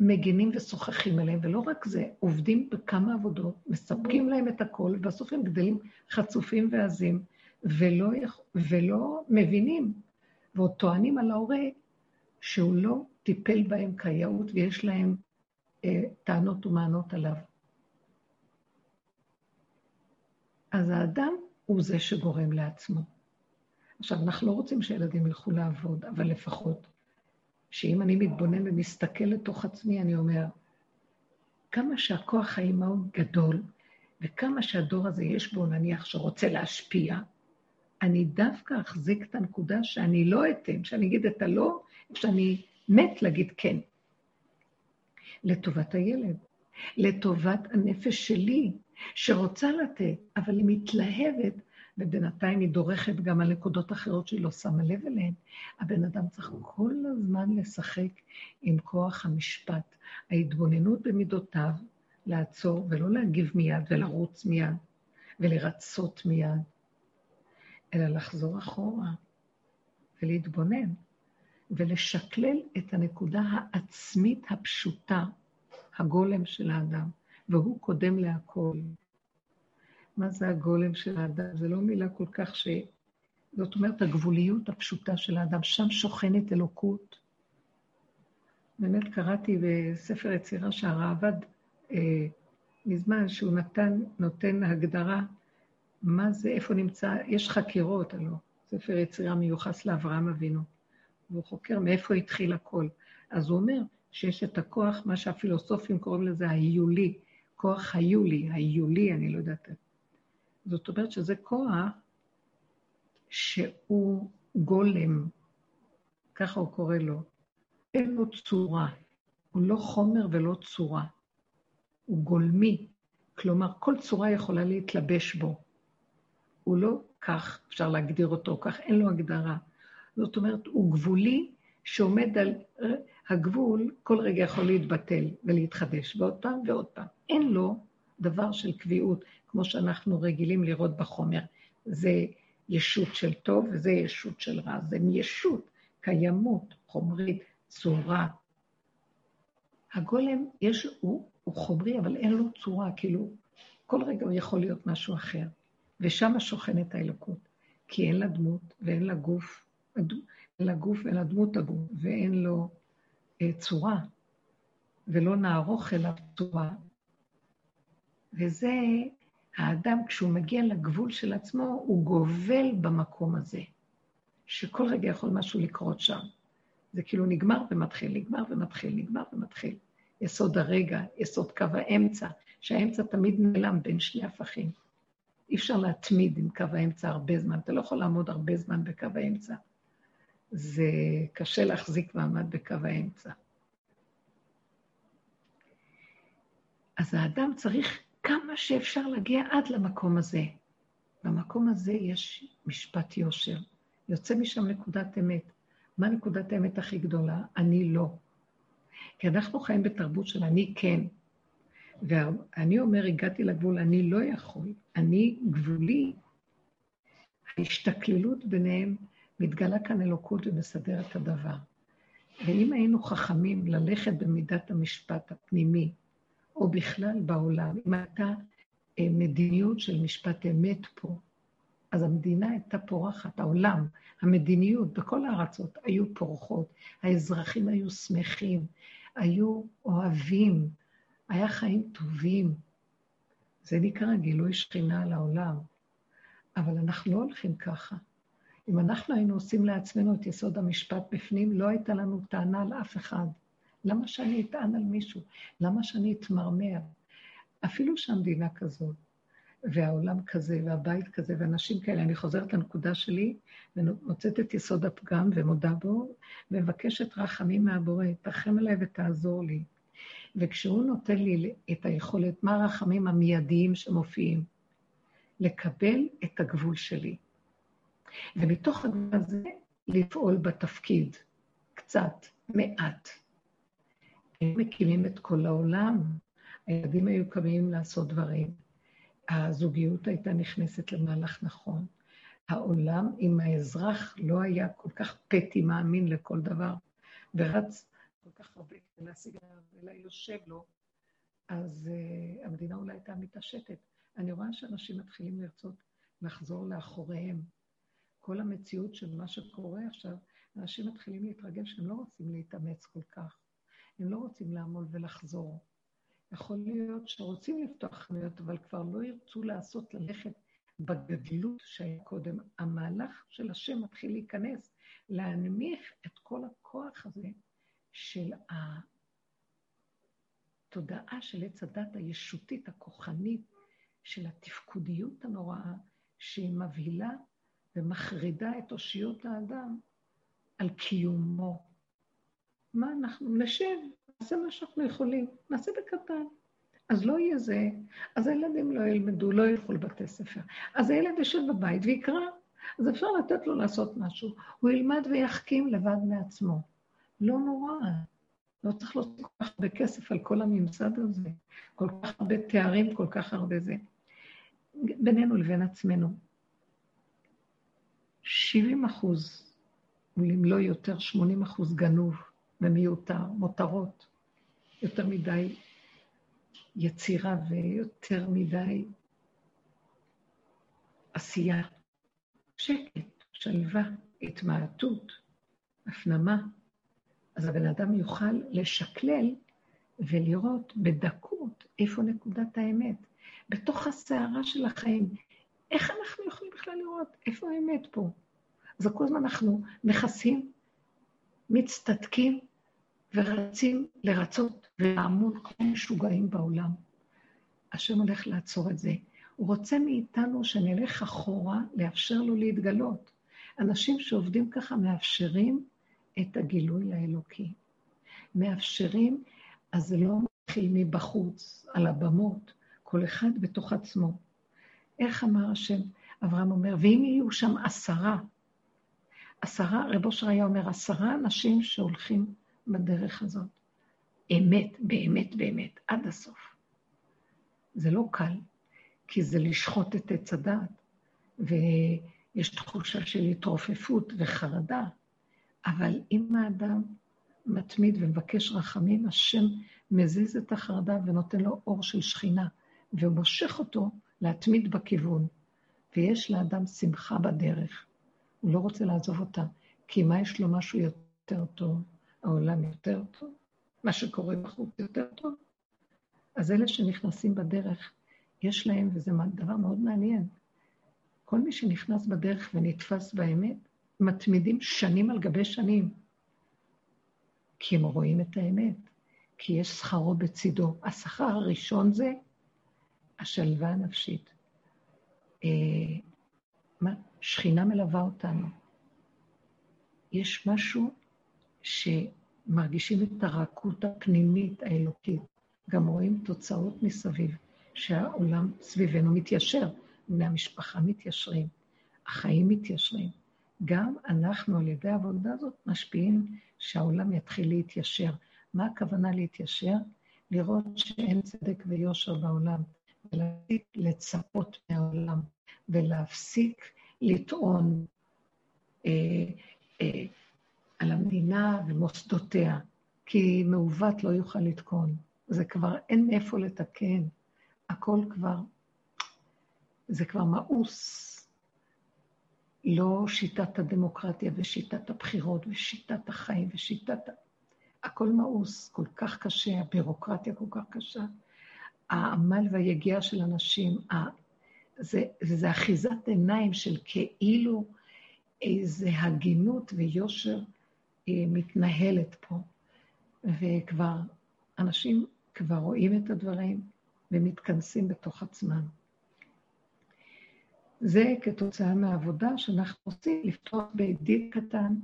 מגינים ושוחחים עליהם, ולא רק זה, עובדים בכמה עבודות, מספקים להם את הכל, ובסוף הם גדלים חצופים ועזים, ולא, ולא מבינים, ועוד טוענים על ההורה שהוא לא טיפל בהם כיאות, ויש להם אה, טענות ומענות עליו. אז האדם הוא זה שגורם לעצמו. עכשיו, אנחנו לא רוצים שילדים ילכו לעבוד, אבל לפחות שאם אני מתבונן ומסתכל לתוך עצמי, אני אומר, כמה שהכוח האימהות גדול, וכמה שהדור הזה יש בו, נניח, שרוצה להשפיע, אני דווקא אחזיק את הנקודה שאני לא אתן, שאני אגיד את הלא, שאני מת להגיד כן. לטובת הילד, לטובת הנפש שלי, שרוצה לתת, אבל היא מתלהבת ובינתיים היא דורכת גם על נקודות אחרות שהיא לא שמה לב אליהן. הבן אדם צריך כל הזמן לשחק עם כוח המשפט, ההתבוננות במידותיו, לעצור ולא להגיב מיד ולרוץ מיד ולרצות מיד, אלא לחזור אחורה ולהתבונן ולשקלל את הנקודה העצמית הפשוטה, הגולם של האדם, והוא קודם להכל. מה זה הגולם של האדם? זה לא מילה כל כך ש... זאת אומרת, הגבוליות הפשוטה של האדם, שם שוכנת אלוקות. באמת קראתי בספר יצירה שהרעבד, אה, מזמן, שהוא נתן, נותן הגדרה, מה זה, איפה נמצא, יש חקירות, הלוא, ספר יצירה מיוחס לאברהם אבינו, והוא חוקר מאיפה התחיל הכל. אז הוא אומר שיש את הכוח, מה שהפילוסופים קוראים לזה ההיולי, כוח היולי, ההיולי, אני לא יודעת זאת אומרת שזה כוח שהוא גולם, ככה הוא קורא לו. אין לו צורה, הוא לא חומר ולא צורה, הוא גולמי, כלומר כל צורה יכולה להתלבש בו. הוא לא כך, אפשר להגדיר אותו כך, אין לו הגדרה. זאת אומרת, הוא גבולי שעומד על הגבול, כל רגע יכול להתבטל ולהתחדש, ועוד פעם ועוד פעם. אין לו דבר של קביעות. כמו שאנחנו רגילים לראות בחומר. זה ישות של טוב וזה ישות של רע. זה ישות, קיימות, חומרית, צורה. הגולם, יש, הוא, הוא חומרי, אבל אין לו צורה, כאילו, כל רגע הוא יכול להיות משהו אחר. ושם שוכנת האלוקות. כי אין לה דמות ואין לה גוף, אין לה גוף ואין לה דמות הגוף, ואין לו אה, צורה, ולא נערוך אליו צורה. וזה האדם, כשהוא מגיע לגבול של עצמו, הוא גובל במקום הזה, שכל רגע יכול משהו לקרות שם. זה כאילו נגמר ומתחיל, נגמר ומתחיל, נגמר ומתחיל. יסוד הרגע, יסוד קו האמצע, שהאמצע תמיד נעלם בין שני הפכים. אי אפשר להתמיד עם קו האמצע הרבה זמן, אתה לא יכול לעמוד הרבה זמן בקו האמצע. זה קשה להחזיק מעמד בקו האמצע. אז האדם צריך כמה שאפשר להגיע עד למקום הזה. במקום הזה יש משפט יושר. יוצא משם נקודת אמת. מה נקודת האמת הכי גדולה? אני לא. כי אנחנו חיים בתרבות של אני כן. ואני אומר, הגעתי לגבול, אני לא יכול. אני גבולי. ההשתכללות ביניהם מתגלה כאן אלוקות ומסדר את הדבר. ואם היינו חכמים ללכת במידת המשפט הפנימי, או בכלל בעולם, אם הייתה אה, מדיניות של משפט אמת פה, אז המדינה הייתה פורחת, העולם, המדיניות בכל הארצות היו פורחות, האזרחים היו שמחים, היו אוהבים, היה חיים טובים. זה נקרא גילוי שכינה על העולם. אבל אנחנו לא הולכים ככה. אם אנחנו היינו עושים לעצמנו את יסוד המשפט בפנים, לא הייתה לנו טענה על אף אחד. למה שאני אטען על מישהו? למה שאני אתמרמר? אפילו שהמדינה כזאת, והעולם כזה, והבית כזה, ואנשים כאלה, אני חוזרת לנקודה שלי, ומוצאת את יסוד הפגם ומודה בו, ומבקשת רחמים מהבורא, תרחם עליי ותעזור לי. וכשהוא נותן לי את היכולת, מה הרחמים המיידיים שמופיעים? לקבל את הגבול שלי. ומתוך הגבול הזה, לפעול בתפקיד, קצת, מעט. הם מקימים את כל העולם. הילדים היו קמים לעשות דברים, הזוגיות הייתה נכנסת למהלך נכון, העולם עם האזרח לא היה כל כך פטי מאמין לכל דבר, ורץ כל כך הרבה כדי להשיג אלא יושב לו, אז uh, המדינה אולי הייתה מתעשתת. אני רואה שאנשים מתחילים לרצות לחזור לאחוריהם. כל המציאות של מה שקורה עכשיו, אנשים מתחילים להתרגל שהם לא רוצים להתאמץ כל כך. הם לא רוצים לעמול ולחזור. יכול להיות שרוצים לפתוח חנויות, אבל כבר לא ירצו לעשות, ללכת בגדלות שהיה קודם. המהלך של השם מתחיל להיכנס, להנמיך את כל הכוח הזה של התודעה של עץ הדת הישותית, הכוחנית, של התפקודיות הנוראה, שהיא מבהילה ומחרידה את אושיות האדם על קיומו. מה אנחנו נשב, נעשה מה שאנחנו יכולים, נעשה בקטן. אז לא יהיה זה, אז הילדים לא ילמדו, לא ילכו לבתי ספר. אז הילד יושב בבית ויקרא, אז אפשר לתת לו לעשות משהו. הוא ילמד ויחכים לבד מעצמו. לא נורא. לא צריך לעשות כל כך הרבה כסף על כל הממסד הזה, כל כך הרבה תארים, כל כך הרבה זה. בינינו לבין עצמנו. 70 אחוז, אם לא יותר, 80 אחוז גנוב ומיותר, מותרות. יותר מדי יצירה ויותר מדי עשייה. שקט, שלווה, התמעטות, הפנמה. אז הבן אדם יוכל לשקלל ולראות בדקות איפה נקודת האמת. בתוך הסערה של החיים, איך אנחנו יכולים בכלל לראות איפה האמת פה? אז כל הזמן אנחנו מכסים, מצטדקים ורצים לרצות ולעמוד כמו משוגעים בעולם. השם הולך לעצור את זה. הוא רוצה מאיתנו שנלך אחורה, לאפשר לו להתגלות. אנשים שעובדים ככה מאפשרים את הגילוי לאלוקי. מאפשרים, אז זה לא מתחיל מבחוץ, על הבמות, כל אחד בתוך עצמו. איך אמר השם? אברהם אומר, ואם יהיו שם עשרה, עשרה, רב אושר היה אומר, עשרה אנשים שהולכים בדרך הזאת. אמת, באמת, באמת, עד הסוף. זה לא קל, כי זה לשחוט את עץ הדעת, ויש תחושה של התרופפות וחרדה, אבל אם האדם מתמיד ומבקש רחמים, השם מזיז את החרדה ונותן לו אור של שכינה, ומושך אותו להתמיד בכיוון. ויש לאדם שמחה בדרך. הוא לא רוצה לעזוב אותה, כי מה יש לו משהו יותר טוב? העולם יותר טוב? מה שקורה בחוץ יותר טוב? אז אלה שנכנסים בדרך, יש להם, וזה דבר מאוד מעניין, כל מי שנכנס בדרך ונתפס באמת, מתמידים שנים על גבי שנים. כי הם רואים את האמת, כי יש שכרו בצידו. השכר הראשון זה השלווה הנפשית. אה, מה? שכינה מלווה אותנו. יש משהו שמרגישים את הרכות הפנימית האלוקית. גם רואים תוצאות מסביב, שהעולם סביבנו מתיישר, בני המשפחה מתיישרים, החיים מתיישרים. גם אנחנו על ידי העבודה הזאת משפיעים שהעולם יתחיל להתיישר. מה הכוונה להתיישר? לראות שאין צדק ויושר בעולם, ולהפסיק לצפות מהעולם, ולהפסיק לטעון אה, אה, על המדינה ומוסדותיה, כי מעוות לא יוכל לתקון. זה כבר, אין מאיפה לתקן. הכל כבר, זה כבר מאוס. לא שיטת הדמוקרטיה ושיטת הבחירות ושיטת החיים ושיטת... הכל מאוס, כל כך קשה, הבירוקרטיה כל כך קשה. העמל והיגיעה של אנשים, זה, זה אחיזת עיניים של כאילו איזה הגינות ויושר אה, מתנהלת פה. וכבר, אנשים כבר רואים את הדברים ומתכנסים בתוך עצמם. זה כתוצאה מהעבודה שאנחנו עושים, לפתוח בידיד קטן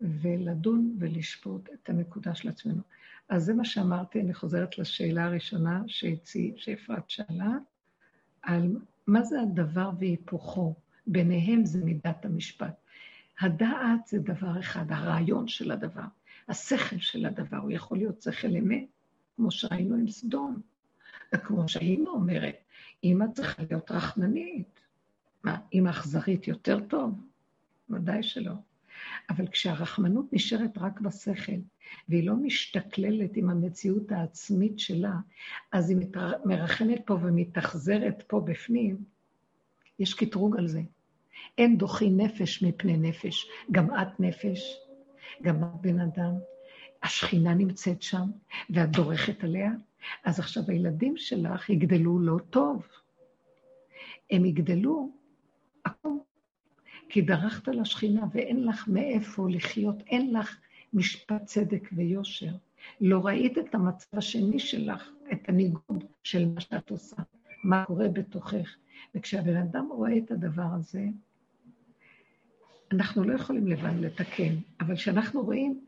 ולדון ולשפוט את הנקודה של עצמנו. אז זה מה שאמרתי, אני חוזרת לשאלה הראשונה שאפרת שאלה, על מה זה הדבר והיפוכו. ביניהם זה מידת המשפט. הדעת זה דבר אחד, הרעיון של הדבר, השכל של הדבר, הוא יכול להיות שכל אמת, כמו שראינו עם סדום. כמו שהאימא אומרת, אימא צריכה להיות רחמנית. מה, אימא אכזרית יותר טוב? ודאי שלא. אבל כשהרחמנות נשארת רק בשכל, והיא לא משתכללת עם המציאות העצמית שלה, אז היא מרחמת פה ומתאכזרת פה בפנים, יש קטרוג על זה. אין דוחי נפש מפני נפש. גם את נפש, גם את בן אדם. השכינה נמצאת שם, ואת דורכת עליה. אז עכשיו הילדים שלך יגדלו לא טוב. הם יגדלו עקום, כי דרכת לשכינה ואין לך מאיפה לחיות, אין לך משפט צדק ויושר. לא ראית את המצב השני שלך, את הניגוד של מה שאת עושה, מה קורה בתוכך. וכשהבן אדם רואה את הדבר הזה, אנחנו לא יכולים לבד לתקן, אבל כשאנחנו רואים,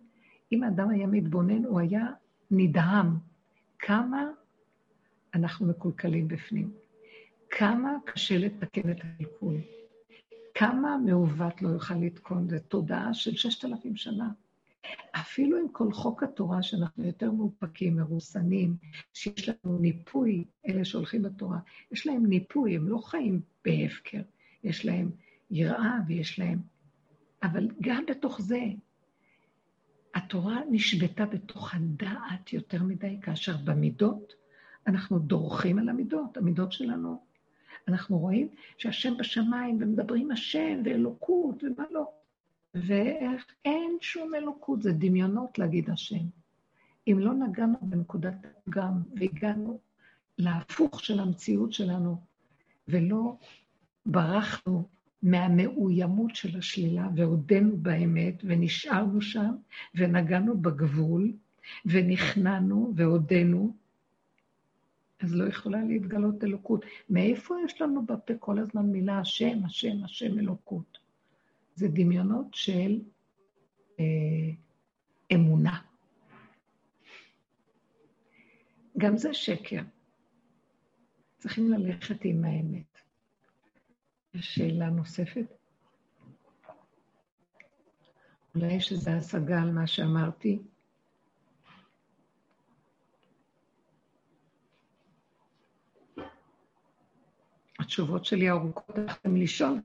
אם האדם היה מתבונן, הוא היה נדהם כמה אנחנו מקולקלים בפנים, כמה קשה לתקן את הקלקול, כמה מעוות לא יוכל לתקון, זו תודעה של ששת אלפים שנה. אפילו עם כל חוק התורה, שאנחנו יותר מאופקים, מרוסנים, שיש לנו ניפוי, אלה שהולכים בתורה, יש להם ניפוי, הם לא חיים בהפקר, יש להם יראה ויש להם... אבל גם בתוך זה, התורה נשבתה בתוך הדעת יותר מדי, כאשר במידות, אנחנו דורכים על המידות, המידות שלנו. אנחנו רואים שהשם בשמיים, ומדברים השם, ואלוקות, ומה לא. ואיך אין שום אלוקות, זה דמיונות להגיד השם. אם לא נגענו בנקודת הפגם והגענו להפוך של המציאות שלנו, ולא ברחנו מהמאוימות של השלילה, והודינו באמת, ונשארנו שם, ונגענו בגבול, ונכנענו והודינו, אז לא יכולה להתגלות אלוקות. מאיפה יש לנו בפה כל הזמן מילה השם, השם, השם אלוקות? זה דמיונות של אה, אמונה. גם זה שקר. צריכים ללכת עם האמת. שאלה נוספת? אולי יש איזו השגה על מה שאמרתי? התשובות שלי ארוכות, הלכתם לשאול.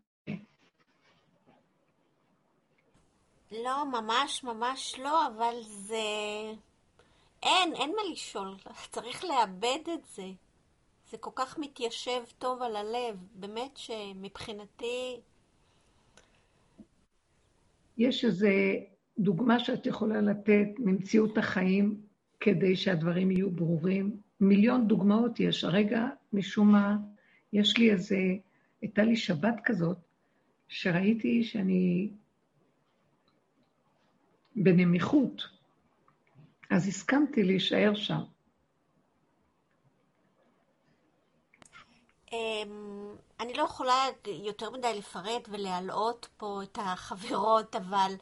לא, ממש ממש לא, אבל זה... אין, אין מה לשאול. צריך לאבד את זה. זה כל כך מתיישב טוב על הלב. באמת שמבחינתי... יש איזו דוגמה שאת יכולה לתת ממציאות החיים כדי שהדברים יהיו ברורים? מיליון דוגמאות יש. הרגע, משום מה, יש לי איזה... הייתה לי שבת כזאת, שראיתי שאני בנמיכות, אז הסכמתי להישאר שם. אמ, אני לא יכולה יותר מדי לפרט ולהלאות פה את החברות, אבל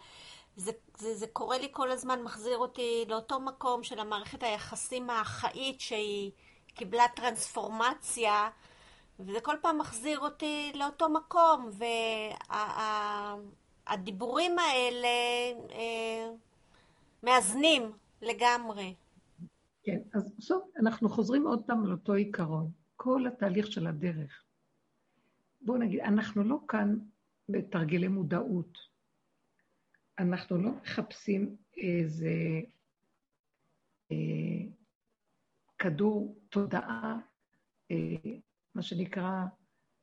זה, זה, זה קורה לי כל הזמן, מחזיר אותי לאותו מקום של המערכת היחסים האחאית שהיא קיבלה טרנספורמציה, וזה כל פעם מחזיר אותי לאותו מקום, והדיבורים וה, האלה אה, מאזנים לגמרי. כן, אז בסוף אנחנו חוזרים עוד פעם לאותו עיקרון. כל התהליך של הדרך. בואו נגיד, אנחנו לא כאן בתרגילי מודעות. אנחנו לא מחפשים איזה אה, כדור תודעה, אה, מה שנקרא,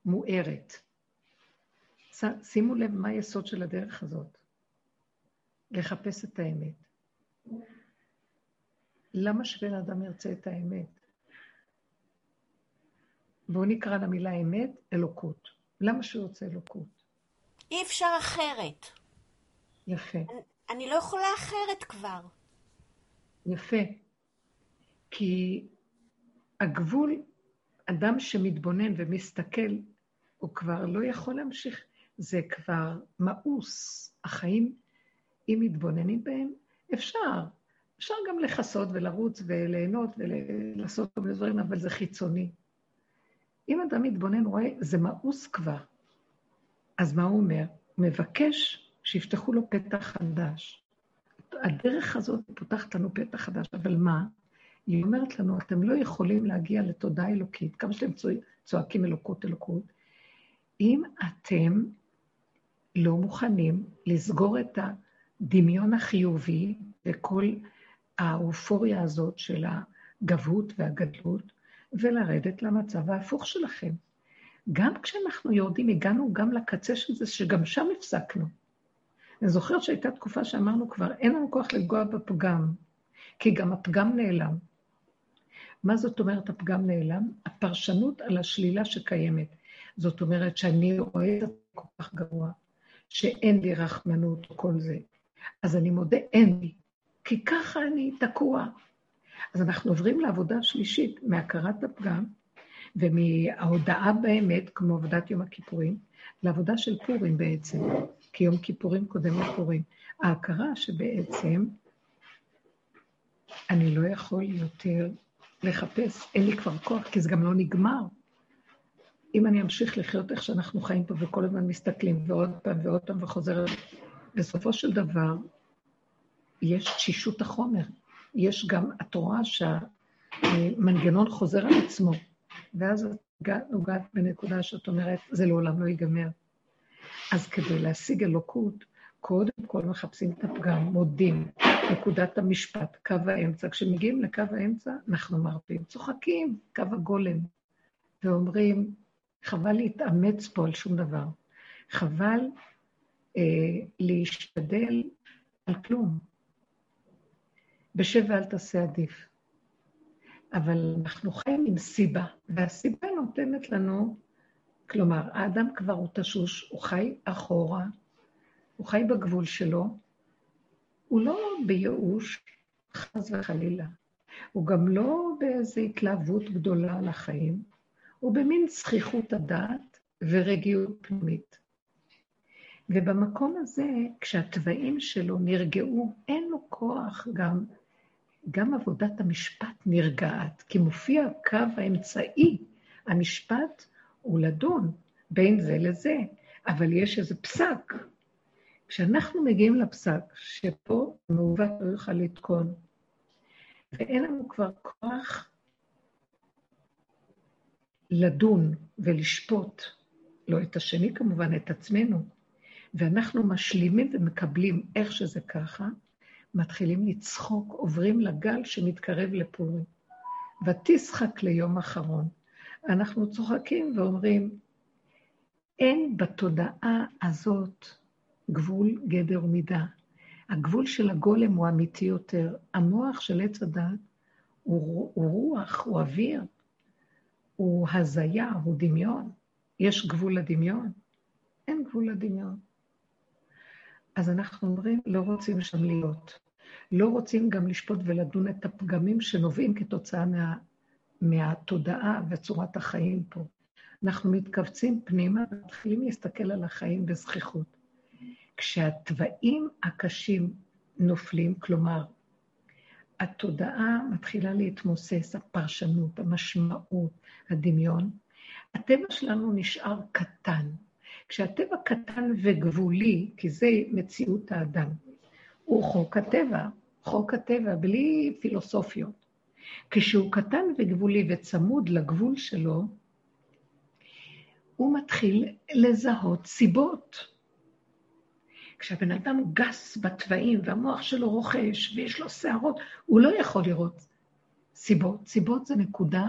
מוארת. שימו לב מה היסוד של הדרך הזאת. לחפש את האמת. למה שבן אדם ירצה את האמת? בואו נקרא למילה אמת, אלוקות. למה שהוא רוצה אלוקות? אי אפשר אחרת. יפה. אני, אני לא יכולה אחרת כבר. יפה. כי הגבול, אדם שמתבונן ומסתכל, הוא כבר לא יכול להמשיך. זה כבר מאוס. החיים, אם מתבוננים בהם, אפשר. אפשר גם לכסות ולרוץ וליהנות ולעשות כל מיני דברים, אבל זה חיצוני. אם אדם מתבונן, רואה, זה מאוס כבר. אז מה הוא אומר? הוא מבקש שיפתחו לו פתח חדש. הדרך הזאת פותחת לנו פתח חדש, אבל מה? היא אומרת לנו, אתם לא יכולים להגיע לתודעה אלוקית, כמה שאתם צועקים אלוקות אלוקות, אם אתם לא מוכנים לסגור את הדמיון החיובי וכל האופוריה הזאת של הגבהות והגדלות, ולרדת למצב ההפוך שלכם. גם כשאנחנו יורדים, הגענו גם לקצה של זה, שגם שם הפסקנו. אני זוכרת שהייתה תקופה שאמרנו כבר, אין לנו כוח לפגוע בפגם, כי גם הפגם נעלם. מה זאת אומרת הפגם נעלם? הפרשנות על השלילה שקיימת. זאת אומרת שאני רואה את זה כל כך גרוע, שאין לי רחמנות או כל זה. אז אני מודה, אין לי, כי ככה אני תקוע. אז אנחנו עוברים לעבודה שלישית, מהכרת הפגם ומההודעה באמת, כמו עבודת יום הכיפורים, לעבודה של פורים בעצם, כי יום כיפורים קודם לפורים. ההכרה שבעצם אני לא יכול יותר לחפש, אין לי כבר כוח, כי זה גם לא נגמר. אם אני אמשיך לחיות איך שאנחנו חיים פה וכל הזמן מסתכלים, ועוד פעם ועוד פעם וחוזר, בסופו של דבר, יש תשישות החומר. יש גם, את רואה שהמנגנון חוזר על עצמו, ואז את נוגעת בנקודה שאת אומרת, זה לעולם לא ייגמר. אז כדי להשיג אלוקות, קודם כל מחפשים את הפגם, מודים, נקודת המשפט, קו האמצע. כשמגיעים לקו האמצע, אנחנו מרפים, צוחקים, קו הגולם, ואומרים, חבל להתאמץ פה על שום דבר. חבל אה, להשתדל על כלום. בשב ואל תעשה עדיף. אבל אנחנו חיים עם סיבה, והסיבה נותנת לנו, כלומר, האדם כבר הוא תשוש, הוא חי אחורה, הוא חי בגבול שלו, הוא לא בייאוש, חס וחלילה. הוא גם לא באיזו התלהבות גדולה על החיים, הוא במין זכיחות הדעת ורגיעות פנימית. ובמקום הזה, כשהתוואים שלו נרגעו, אין לו כוח גם, גם עבודת המשפט נרגעת, כי מופיע הקו האמצעי. המשפט הוא לדון בין זה לזה, אבל יש איזה פסק. כשאנחנו מגיעים לפסק, שפה מעוות לא יוכל לתקון, ואין לנו כבר כוח לדון ולשפוט, לא את השני כמובן, את עצמנו, ואנחנו משלימים ומקבלים איך שזה ככה, מתחילים לצחוק, עוברים לגל שמתקרב לפורים. ותשחק ליום אחרון. אנחנו צוחקים ואומרים, אין בתודעה הזאת גבול, גדר ומידה. הגבול של הגולם הוא אמיתי יותר. המוח של עץ הדת הוא, הוא רוח, הוא אוויר, הוא הזיה, הוא דמיון. יש גבול לדמיון? אין גבול לדמיון. אז אנחנו אומרים, לא רוצים שם להיות. לא רוצים גם לשפוט ולדון את הפגמים שנובעים כתוצאה מה, מהתודעה וצורת החיים פה. אנחנו מתכווצים פנימה ומתחילים להסתכל על החיים בזכיחות. כשהתוואים הקשים נופלים, כלומר, התודעה מתחילה להתמוסס, הפרשנות, המשמעות, הדמיון, הטבע שלנו נשאר קטן. כשהטבע קטן וגבולי, כי זה מציאות האדם, הוא חוק הטבע, חוק הטבע, בלי פילוסופיות. כשהוא קטן וגבולי וצמוד לגבול שלו, הוא מתחיל לזהות סיבות. כשהבן אדם גס בתוואים והמוח שלו רוכש ויש לו שערות, הוא לא יכול לראות סיבות. סיבות זה נקודה,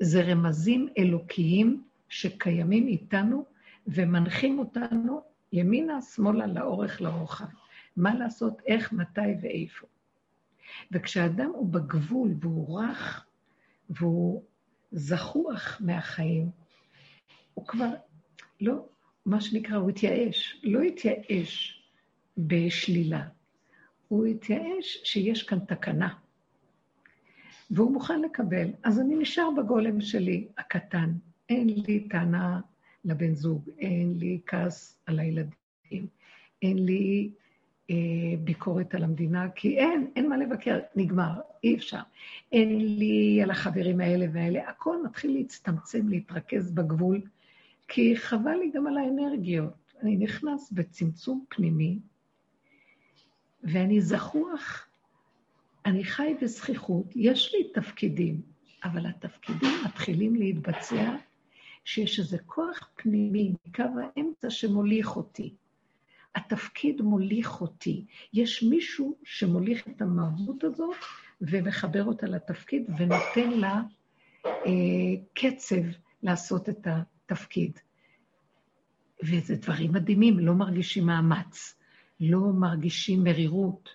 זה רמזים אלוקיים שקיימים איתנו ומנחים אותנו ימינה, שמאלה, לאורך, לרוחב. מה לעשות, איך, מתי ואיפה. וכשאדם הוא בגבול והוא רך והוא זחוח מהחיים, הוא כבר לא, מה שנקרא, הוא התייאש. לא התייאש בשלילה, הוא התייאש שיש כאן תקנה. והוא מוכן לקבל. אז אני נשאר בגולם שלי, הקטן. אין לי טענה לבן זוג, אין לי כעס על הילדים, אין לי אה, ביקורת על המדינה, כי אין, אין מה לבקר, נגמר, אי אפשר. אין לי על החברים האלה והאלה, הכל מתחיל להצטמצם, להתרכז בגבול, כי חבל לי גם על האנרגיות. אני נכנס בצמצום פנימי, ואני זחוח, אני חי בזכיחות, יש לי תפקידים, אבל התפקידים מתחילים להתבצע שיש איזה כוח פנימי מקו האמצע שמוליך אותי. התפקיד מוליך אותי. יש מישהו שמוליך את המהות הזאת ומחבר אותה לתפקיד ונותן לה אה, קצב לעשות את התפקיד. וזה דברים מדהימים, לא מרגישים מאמץ, לא מרגישים מרירות.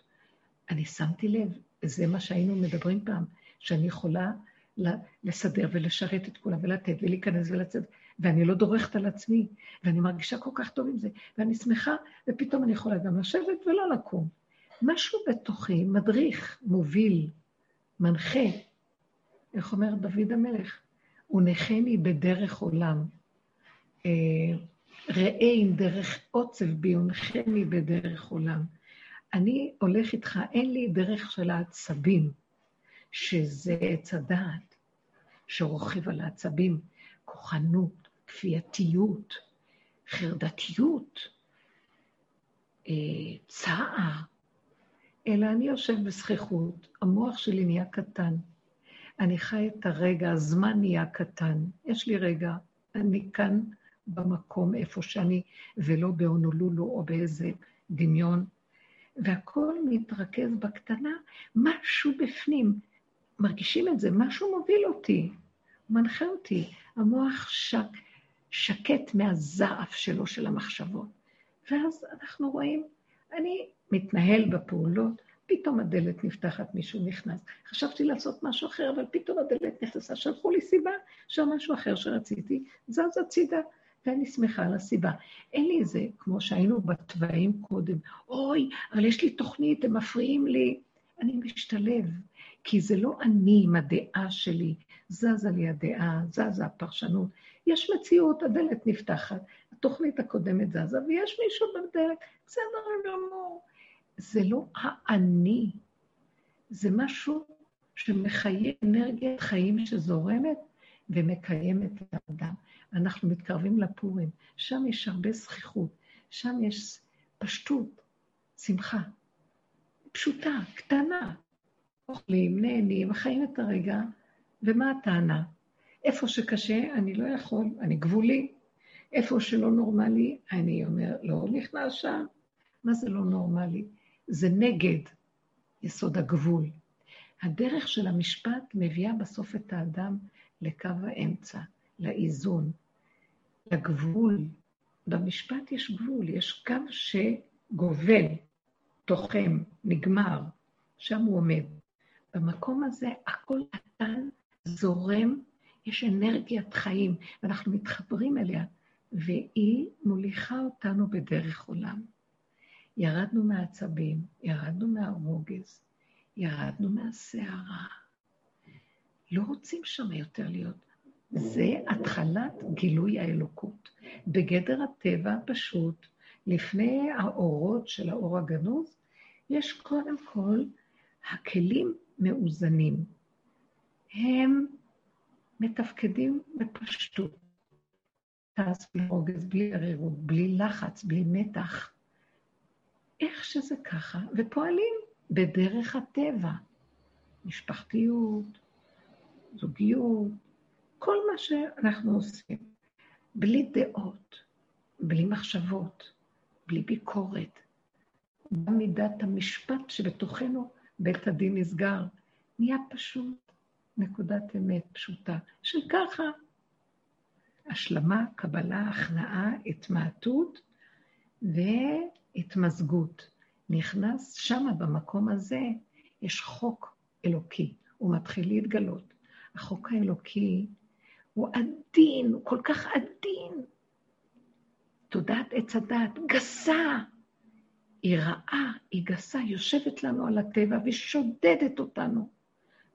אני שמתי לב, זה מה שהיינו מדברים פעם, שאני יכולה לסדר ולשרת את כולם ולתת ולהיכנס ולצאת, ואני לא דורכת על עצמי, ואני מרגישה כל כך טוב עם זה, ואני שמחה, ופתאום אני יכולה גם לשבת ולא לקום. משהו בתוכי מדריך, מוביל, מנחה. איך אומר דוד המלך? הוא נחני בדרך עולם. אה, ראה עם דרך עוצב בי, ונחני בדרך עולם. אני הולך איתך, אין לי דרך של העצבים, שזה עץ הדעת, שרוכב על העצבים, כוחנות, כפייתיות, חרדתיות, אה, צער, אלא אני יושב בזכיחות, המוח שלי נהיה קטן. אני חי את הרגע, הזמן נהיה קטן. יש לי רגע, אני כאן במקום איפה שאני, ולא בהונולולו או באיזה דמיון. והכול מתרכז בקטנה, משהו בפנים. מרגישים את זה, משהו מוביל אותי, מנחה אותי. המוח שק, שקט מהזעף שלו, של המחשבות. ואז אנחנו רואים, אני מתנהל בפעולות, פתאום הדלת נפתחת, מישהו נכנס. חשבתי לעשות משהו אחר, אבל פתאום הדלת נכנסה, שלחו לי סיבה משהו אחר שרציתי, זז הצידה. ואני שמחה על הסיבה. אין לי איזה, כמו שהיינו בתוואים קודם, אוי, אבל יש לי תוכנית, הם מפריעים לי. אני משתלב, כי זה לא אני עם הדעה שלי, זזה לי הדעה, זזה הפרשנות. יש מציאות, הדלת נפתחת, התוכנית הקודמת זזה, ויש מישהו בדלת, בסדר גמור. זה לא האני, זה משהו שמחיה אנרגיית חיים שזורמת ומקיימת את האדם. אנחנו מתקרבים לפורים, שם יש הרבה זכיחות, שם יש פשטות, שמחה, פשוטה, קטנה. אוכלים, נהנים, חיים את הרגע, ומה הטענה? איפה שקשה, אני לא יכול, אני גבולי. איפה שלא נורמלי, אני אומר, לא נכנס שם. מה זה לא נורמלי? זה נגד יסוד הגבול. הדרך של המשפט מביאה בסוף את האדם לקו האמצע, לאיזון, לגבול. במשפט יש גבול, יש קו שגובל, תוחם, נגמר, שם הוא עומד. במקום הזה הכל קטן, זורם, יש אנרגיית חיים, ואנחנו מתחברים אליה, והיא מוליכה אותנו בדרך עולם. ירדנו מהעצבים, ירדנו מהרוגז, ירדנו מהסערה. לא רוצים שם יותר להיות. זה התחלת גילוי האלוקות. בגדר הטבע הפשוט, לפני האורות של האור הגנוז, יש קודם כל הכלים מאוזנים. הם מתפקדים בפשטות. כעס בלי רוגז, בלי ערירות, בלי לחץ, בלי מתח. איך שזה ככה, ופועלים בדרך הטבע. משפחתיות, זוגיות, כל מה שאנחנו עושים, בלי דעות, בלי מחשבות, בלי ביקורת. גם מידת המשפט שבתוכנו, בית הדין נסגר, נהיה פשוט, נקודת אמת פשוטה, של ככה. השלמה, קבלה, הכנעה, התמעטות והתמזגות. נכנס שמה, במקום הזה, יש חוק אלוקי, הוא מתחיל להתגלות. החוק האלוקי הוא עדין, הוא כל כך עדין. תודעת עץ הדת, גסה. היא רעה, היא גסה, יושבת לנו על הטבע ושודדת אותנו.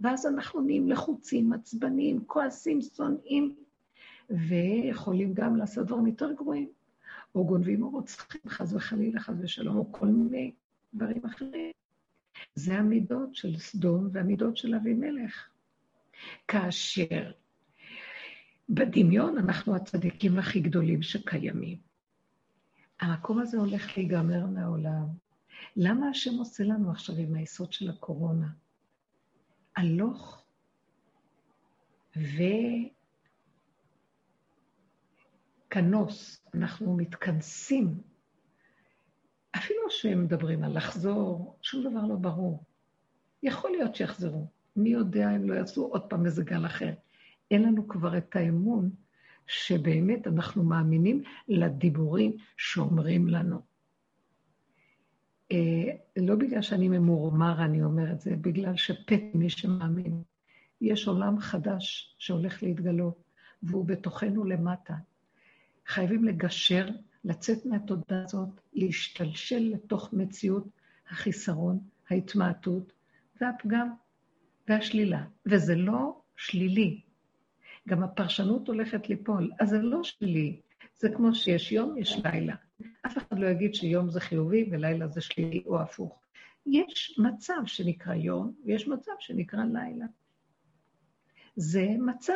ואז אנחנו נהיים לחוצים, עצבניים, כועסים, שונאים, ויכולים גם לעשות דברים יותר גרועים, או גונבים או רוצחים, חס וחלילה, חס ושלום, או כל מיני דברים אחרים. זה המידות של סדום והמידות של אבימלך. כאשר בדמיון אנחנו הצדיקים הכי גדולים שקיימים. המקום הזה הולך להיגמר מהעולם. למה השם עושה לנו עכשיו עם היסוד של הקורונה? הלוך וכנוס, אנחנו מתכנסים. אפילו שהם מדברים על לחזור, שום דבר לא ברור. יכול להיות שיחזרו. מי יודע אם לא יעשו עוד פעם איזה גל אחר. אין לנו כבר את האמון שבאמת אנחנו מאמינים לדיבורים שאומרים לנו. אה, לא בגלל שאני ממורמר אני אומר את זה, בגלל שפת מי שמאמין. יש עולם חדש שהולך להתגלות, והוא בתוכנו למטה. חייבים לגשר, לצאת מהתודעה הזאת, להשתלשל לתוך מציאות החיסרון, ההתמעטות והפגם והשלילה. וזה לא שלילי. גם הפרשנות הולכת ליפול, אז זה לא שלילי. זה כמו שיש יום, יש לילה. אף אחד לא יגיד שיום זה חיובי ולילה זה שלילי או הפוך. יש מצב שנקרא יום, ויש מצב שנקרא לילה. זה מצב.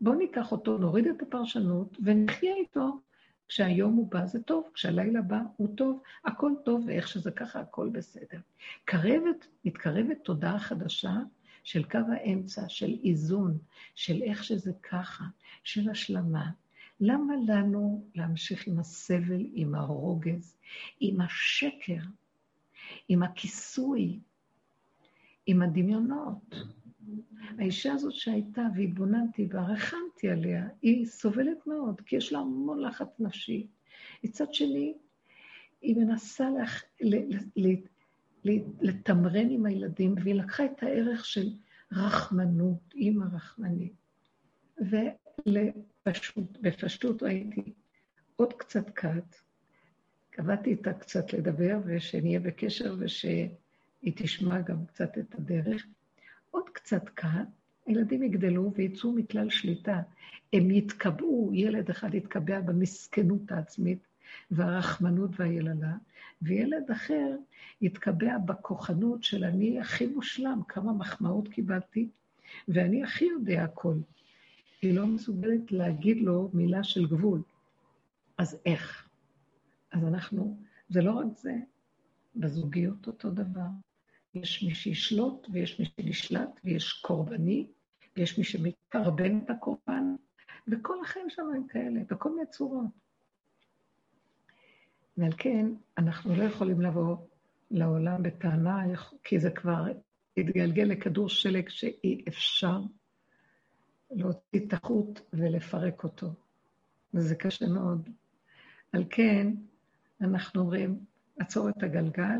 בואו ניקח אותו, נוריד את הפרשנות ונחיה איתו. כשהיום הוא בא זה טוב, כשהלילה בא הוא טוב, הכל טוב, ואיך שזה ככה, הכל בסדר. קרבת, מתקרבת תודעה חדשה של קו האמצע, של איזון, של איך שזה ככה, של השלמה. למה לנו להמשיך עם הסבל, עם הרוגז, עם השקר, עם הכיסוי, עם הדמיונות? האישה הזאת שהייתה והתבוננתי והרחמתי עליה, היא סובלת מאוד, כי יש לה המון לחץ נפשי. מצד שני, היא מנסה לח... ל... ל... לתמרן עם הילדים, והיא לקחה את הערך של רחמנות, אימא רחמנית. ובפשטות ראיתי עוד קצת קט, קבעתי איתה קצת לדבר, ושנהיה בקשר ושהיא תשמע גם קצת את הדרך. עוד קצת כאן, הילדים יגדלו ויצאו מכלל שליטה. הם יתקבעו, ילד אחד יתקבע במסכנות העצמית והרחמנות והיללה, וילד אחר יתקבע בכוחנות של אני הכי מושלם, כמה מחמאות קיבלתי, ואני הכי יודע הכל. היא לא מסוגלת להגיד לו מילה של גבול. אז איך? אז אנחנו, זה לא רק זה, בזוגיות אותו דבר. יש מי שישלוט ויש מי שנשלט, ויש קורבני, ויש מי שמקרבן את הקורבן, וכל החיים שלנו הם כאלה, בכל מיני צורות. ועל כן, אנחנו לא יכולים לבוא לעולם בטענה, כי זה כבר התגלגל לכדור שלג שאי אפשר להוציא את החוט ולפרק אותו. וזה קשה מאוד. על כן, אנחנו אומרים, עצור את הגלגל,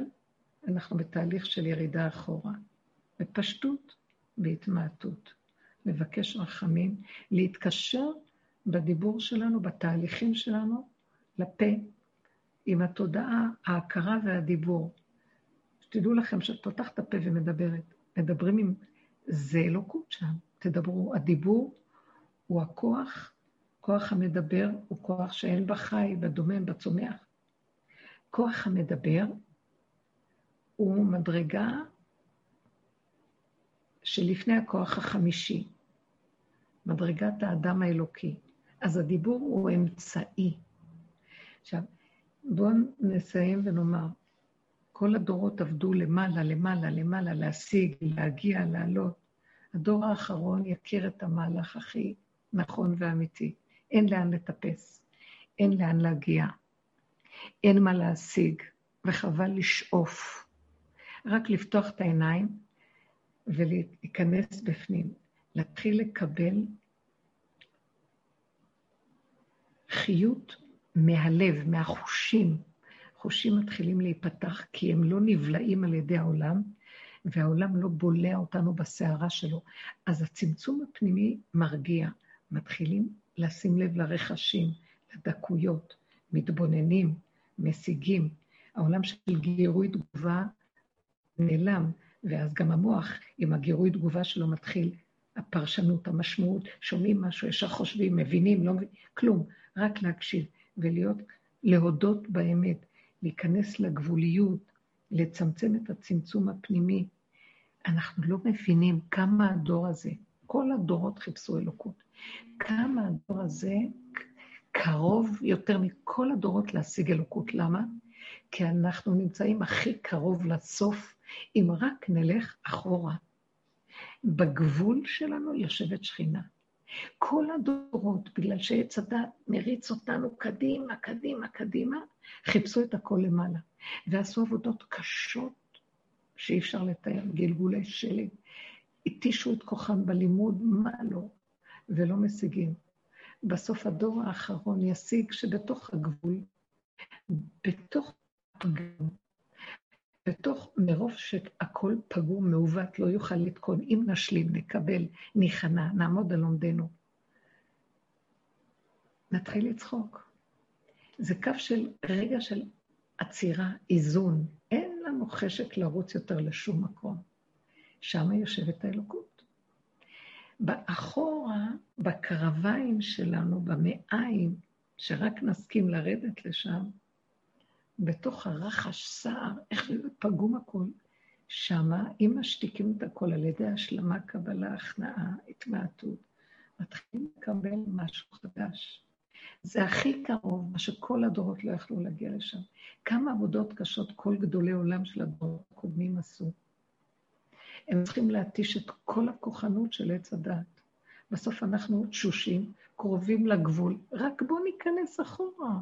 אנחנו בתהליך של ירידה אחורה, בפשטות, בהתמעטות. לבקש רחמים, להתקשר בדיבור שלנו, בתהליכים שלנו, לפה, עם התודעה, ההכרה והדיבור. שתדעו לכם שאת פותחת את הפה ומדברת, מדברים עם... זה אלוקות שם, תדברו. הדיבור הוא הכוח, כוח המדבר הוא כוח שאין בחי, בדומם, בצומח. כוח המדבר הוא מדרגה שלפני הכוח החמישי, מדרגת האדם האלוקי. אז הדיבור הוא אמצעי. עכשיו, בואו נסיים ונאמר, כל הדורות עבדו למעלה, למעלה, למעלה, להשיג, להגיע, לעלות. הדור האחרון יכיר את המהלך הכי נכון ואמיתי. אין לאן לטפס, אין לאן להגיע, אין מה להשיג, וחבל לשאוף. רק לפתוח את העיניים ולהיכנס בפנים, להתחיל לקבל חיות מהלב, מהחושים. חושים מתחילים להיפתח כי הם לא נבלעים על ידי העולם, והעולם לא בולע אותנו בסערה שלו. אז הצמצום הפנימי מרגיע. מתחילים לשים לב לרחשים, לדקויות, מתבוננים, משיגים. העולם של גירוי תגובה נעלם, ואז גם המוח, עם הגירוי תגובה שלו מתחיל הפרשנות, המשמעות, שומעים משהו, ישר חושבים, מבינים, לא מבינים, כלום, רק להקשיב ולהיות, להודות באמת, להיכנס לגבוליות, לצמצם את הצמצום הפנימי. אנחנו לא מבינים כמה הדור הזה, כל הדורות חיפשו אלוקות, כמה הדור הזה קרוב יותר מכל הדורות להשיג אלוקות. למה? כי אנחנו נמצאים הכי קרוב לסוף אם רק נלך אחורה. בגבול שלנו יושבת שכינה. כל הדורות, בגלל שעץ הדת מריץ אותנו קדימה, קדימה, קדימה, חיפשו את הכל למעלה. ועשו עבודות קשות שאי אפשר לתאר, גלגולי שלג. התישו את כוחם בלימוד, מה לא, ולא משיגים. בסוף הדור האחרון ישיג שבתוך הגבול, בתוך הפגם, בתוך, מרוב שהכל פגום, מעוות, לא יוכל לתקון. אם נשלים, נקבל, ניכנע, נעמוד על לומדנו. נתחיל לצחוק. זה קו של רגע של עצירה, איזון. אין לנו חשק לרוץ יותר לשום מקום. שם יושבת האלוקות. באחורה, בקרביים שלנו, במעיים, שרק נסכים לרדת לשם, בתוך הרחש סער, איך פגום הכל, שמה, אם משתיקים את הכל על ידי השלמה, קבלה, הכנעה, התמעטות, מתחילים לקבל משהו חדש. זה הכי קרוב, מה שכל הדורות לא יכלו להגיע לשם. כמה עבודות קשות כל גדולי עולם של הדורות הקודמים עשו. הם צריכים להתיש את כל הכוחנות של עץ הדת. בסוף אנחנו תשושים, קרובים לגבול, רק בואו ניכנס אחורה.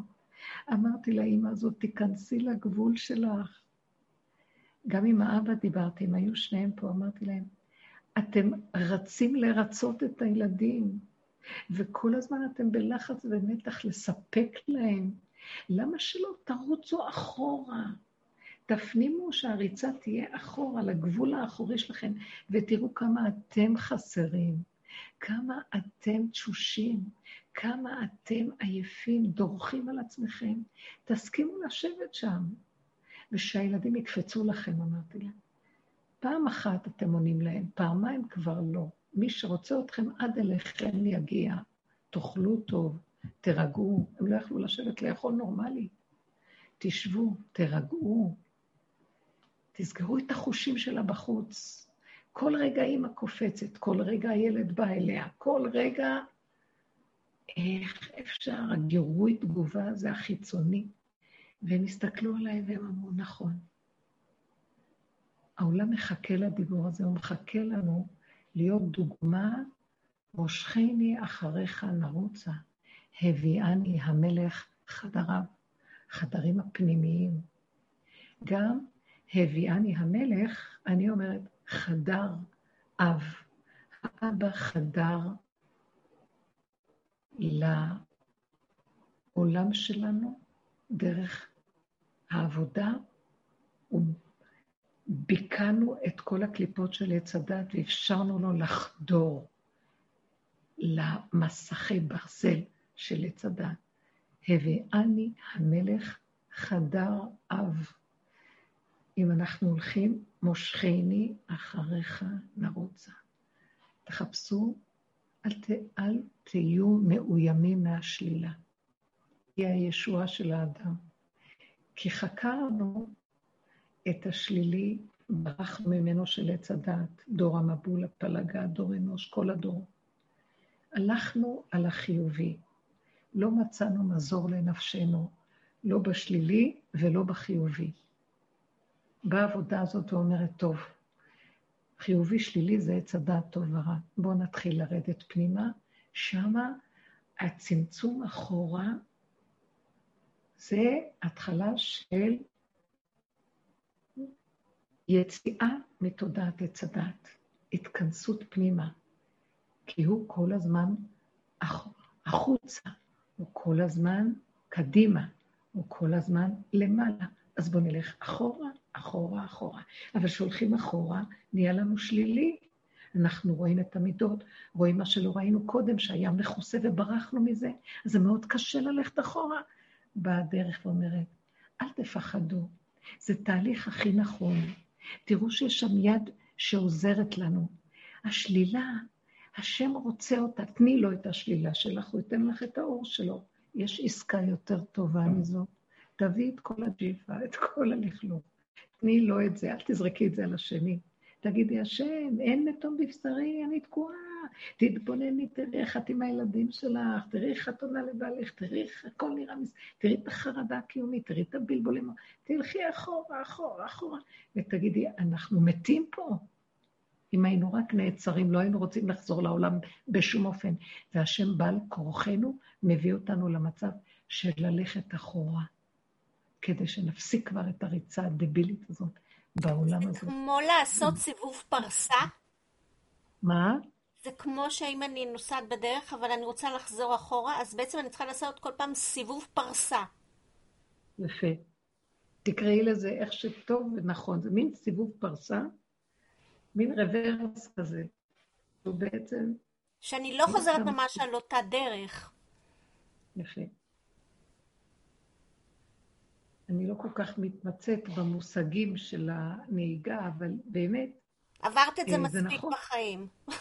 אמרתי לאימא הזאת, תיכנסי לגבול שלך. גם עם האבא דיברתי, הם היו שניהם פה, אמרתי להם, אתם רצים לרצות את הילדים, וכל הזמן אתם בלחץ ומתח לספק להם. למה שלא תרוצו אחורה? תפנימו שהריצה תהיה אחורה, לגבול האחורי שלכם, ותראו כמה אתם חסרים, כמה אתם תשושים, כמה אתם עייפים, דורכים על עצמכם. תסכימו לשבת שם, ושהילדים יקפצו לכם, אמרתי להם. פעם אחת אתם עונים להם, פעמיים כבר לא. מי שרוצה אתכם עד אליכם יגיע. תאכלו טוב, תירגעו. הם לא יכלו לשבת לאכול נורמלי. תשבו, תירגעו. תסגרו את החושים שלה בחוץ. כל רגע אימא קופצת, כל רגע הילד בא אליה, כל רגע... איך אפשר? הגירוי תגובה הזה החיצוני. והם הסתכלו עליי והם אמרו, נכון. העולם מחכה לדיבור הזה, הוא מחכה לנו להיות דוגמה, מושכני אחריך נרוצה, הביאני המלך חדריו, חדרים הפנימיים. גם הביאני המלך, אני אומרת, חדר אב. האבא חדר לעולם שלנו דרך העבודה, וביכנו את כל הקליפות של עץ הדת ואפשרנו לו לחדור למסכי ברזל של עץ הדת. הביאני המלך חדר אב. אם אנחנו הולכים, מושכני אחריך נרוצה. תחפשו, אל, ת, אל תהיו מאוימים מהשלילה. היא הישועה של האדם. כי חקרנו את השלילי, ברחנו ממנו של עץ הדת, דור המבול, הפלגה, דור אנוש, כל הדור. הלכנו על החיובי, לא מצאנו מזור לנפשנו, לא בשלילי ולא בחיובי. באה העבודה הזאת ואומרת, טוב, חיובי שלילי זה עץ הדעת טוב ורע. בואו נתחיל לרדת פנימה, שמה הצמצום אחורה זה התחלה של יציאה מתודעת עץ הדת, התכנסות פנימה, כי הוא כל הזמן החוצה, הוא כל הזמן קדימה, הוא כל הזמן למעלה. אז בואו נלך אחורה, אחורה, אחורה. אבל כשהולכים אחורה, נהיה לנו שלילי. אנחנו רואים את המידות, רואים מה שלא ראינו קודם, שהיה מכוסה וברחנו מזה, אז זה מאוד קשה ללכת אחורה. באה הדרך ואומרת, אל תפחדו, זה תהליך הכי נכון. תראו שיש שם יד שעוזרת לנו. השלילה, השם רוצה אותה, תני לו את השלילה שלך, הוא ייתן לך את האור שלו. יש עסקה יותר טובה מזאת. תביאי את כל הג'יפה, את כל הלכלוך. תני לו את זה, אל תזרקי את זה על השני. תגידי, השם, אין מתום בבשרי, אני תקועה. תתבונני, תראי איך את עם הילדים שלך, תראי איך את עונה לבעלך, תראי איך הכל נראה מזה, תראי את החרדה הקיומית, תראי את הבלבולים, תלכי אחורה, אחורה, אחורה, ותגידי, אנחנו מתים פה. אם היינו רק נעצרים, לא היינו רוצים לחזור לעולם בשום אופן. והשם בעל כורחנו מביא אותנו למצב של ללכת אחורה, כדי שנפסיק כבר את הריצה הדבילית הזאת בעולם הזה. זה כמו לעשות סיבוב פרסה? מה? זה כמו שאם אני נוסעת בדרך, אבל אני רוצה לחזור אחורה, אז בעצם אני צריכה לעשות כל פעם סיבוב פרסה. יפה. תקראי לזה איך שטוב ונכון. זה מין סיבוב פרסה, מין רוורס כזה. הוא בעצם... שאני לא חוזרת ממש על אותה דרך. יפה. אני לא כל כך מתמצאת במושגים של הנהיגה, אבל באמת... עברת את זה אה, מספיק נכון. בחיים.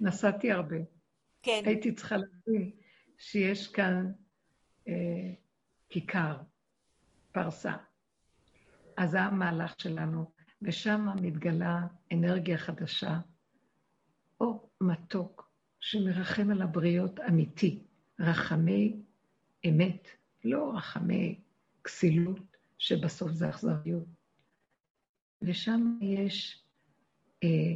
נסעתי הרבה. כן. הייתי צריכה להבין שיש כאן אה, כיכר, פרסה. אז זה המהלך שלנו, ושם מתגלה אנרגיה חדשה, אור מתוק שמרחם על הבריות אמיתי, רחמי אמת, לא רחמי כסילות, שבסוף זה אכזריות. ושם יש אה,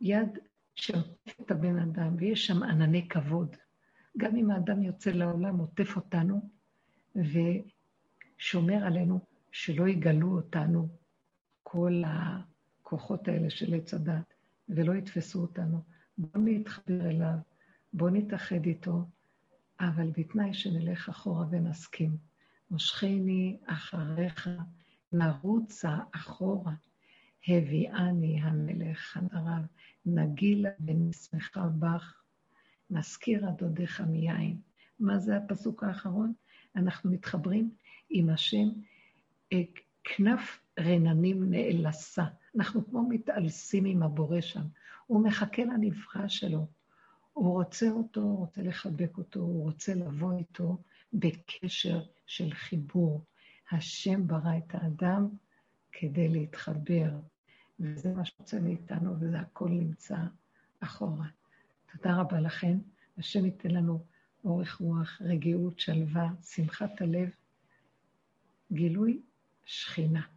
יד שעוטף את הבן אדם, ויש שם ענני כבוד. גם אם האדם יוצא לעולם, עוטף אותנו, ושומר עלינו שלא יגלו אותנו כל הכוחות האלה של עץ הדת, ולא יתפסו אותנו. בואו נתחבר אליו, בואו נתאחד איתו, אבל בתנאי שנלך אחורה ונסכים. מושכני אחריך, נרוצה אחורה. הביאני המלך הנרב, נגילה ונשמחה בך, נזכיר הדודיך מיין. מה זה הפסוק האחרון? אנחנו מתחברים עם השם, כנף רננים נאלסה. אנחנו כמו מתעלסים עם הבורא שם. הוא מחכה לנברא שלו. הוא רוצה אותו, הוא רוצה לחבק אותו, הוא רוצה לבוא איתו בקשר של חיבור. השם ברא את האדם כדי להתחבר, וזה מה שרוצה מאיתנו, וזה הכל נמצא אחורה. תודה רבה לכם, השם ייתן לנו אורך רוח, רגיעות, שלווה, שמחת הלב, גילוי שכינה.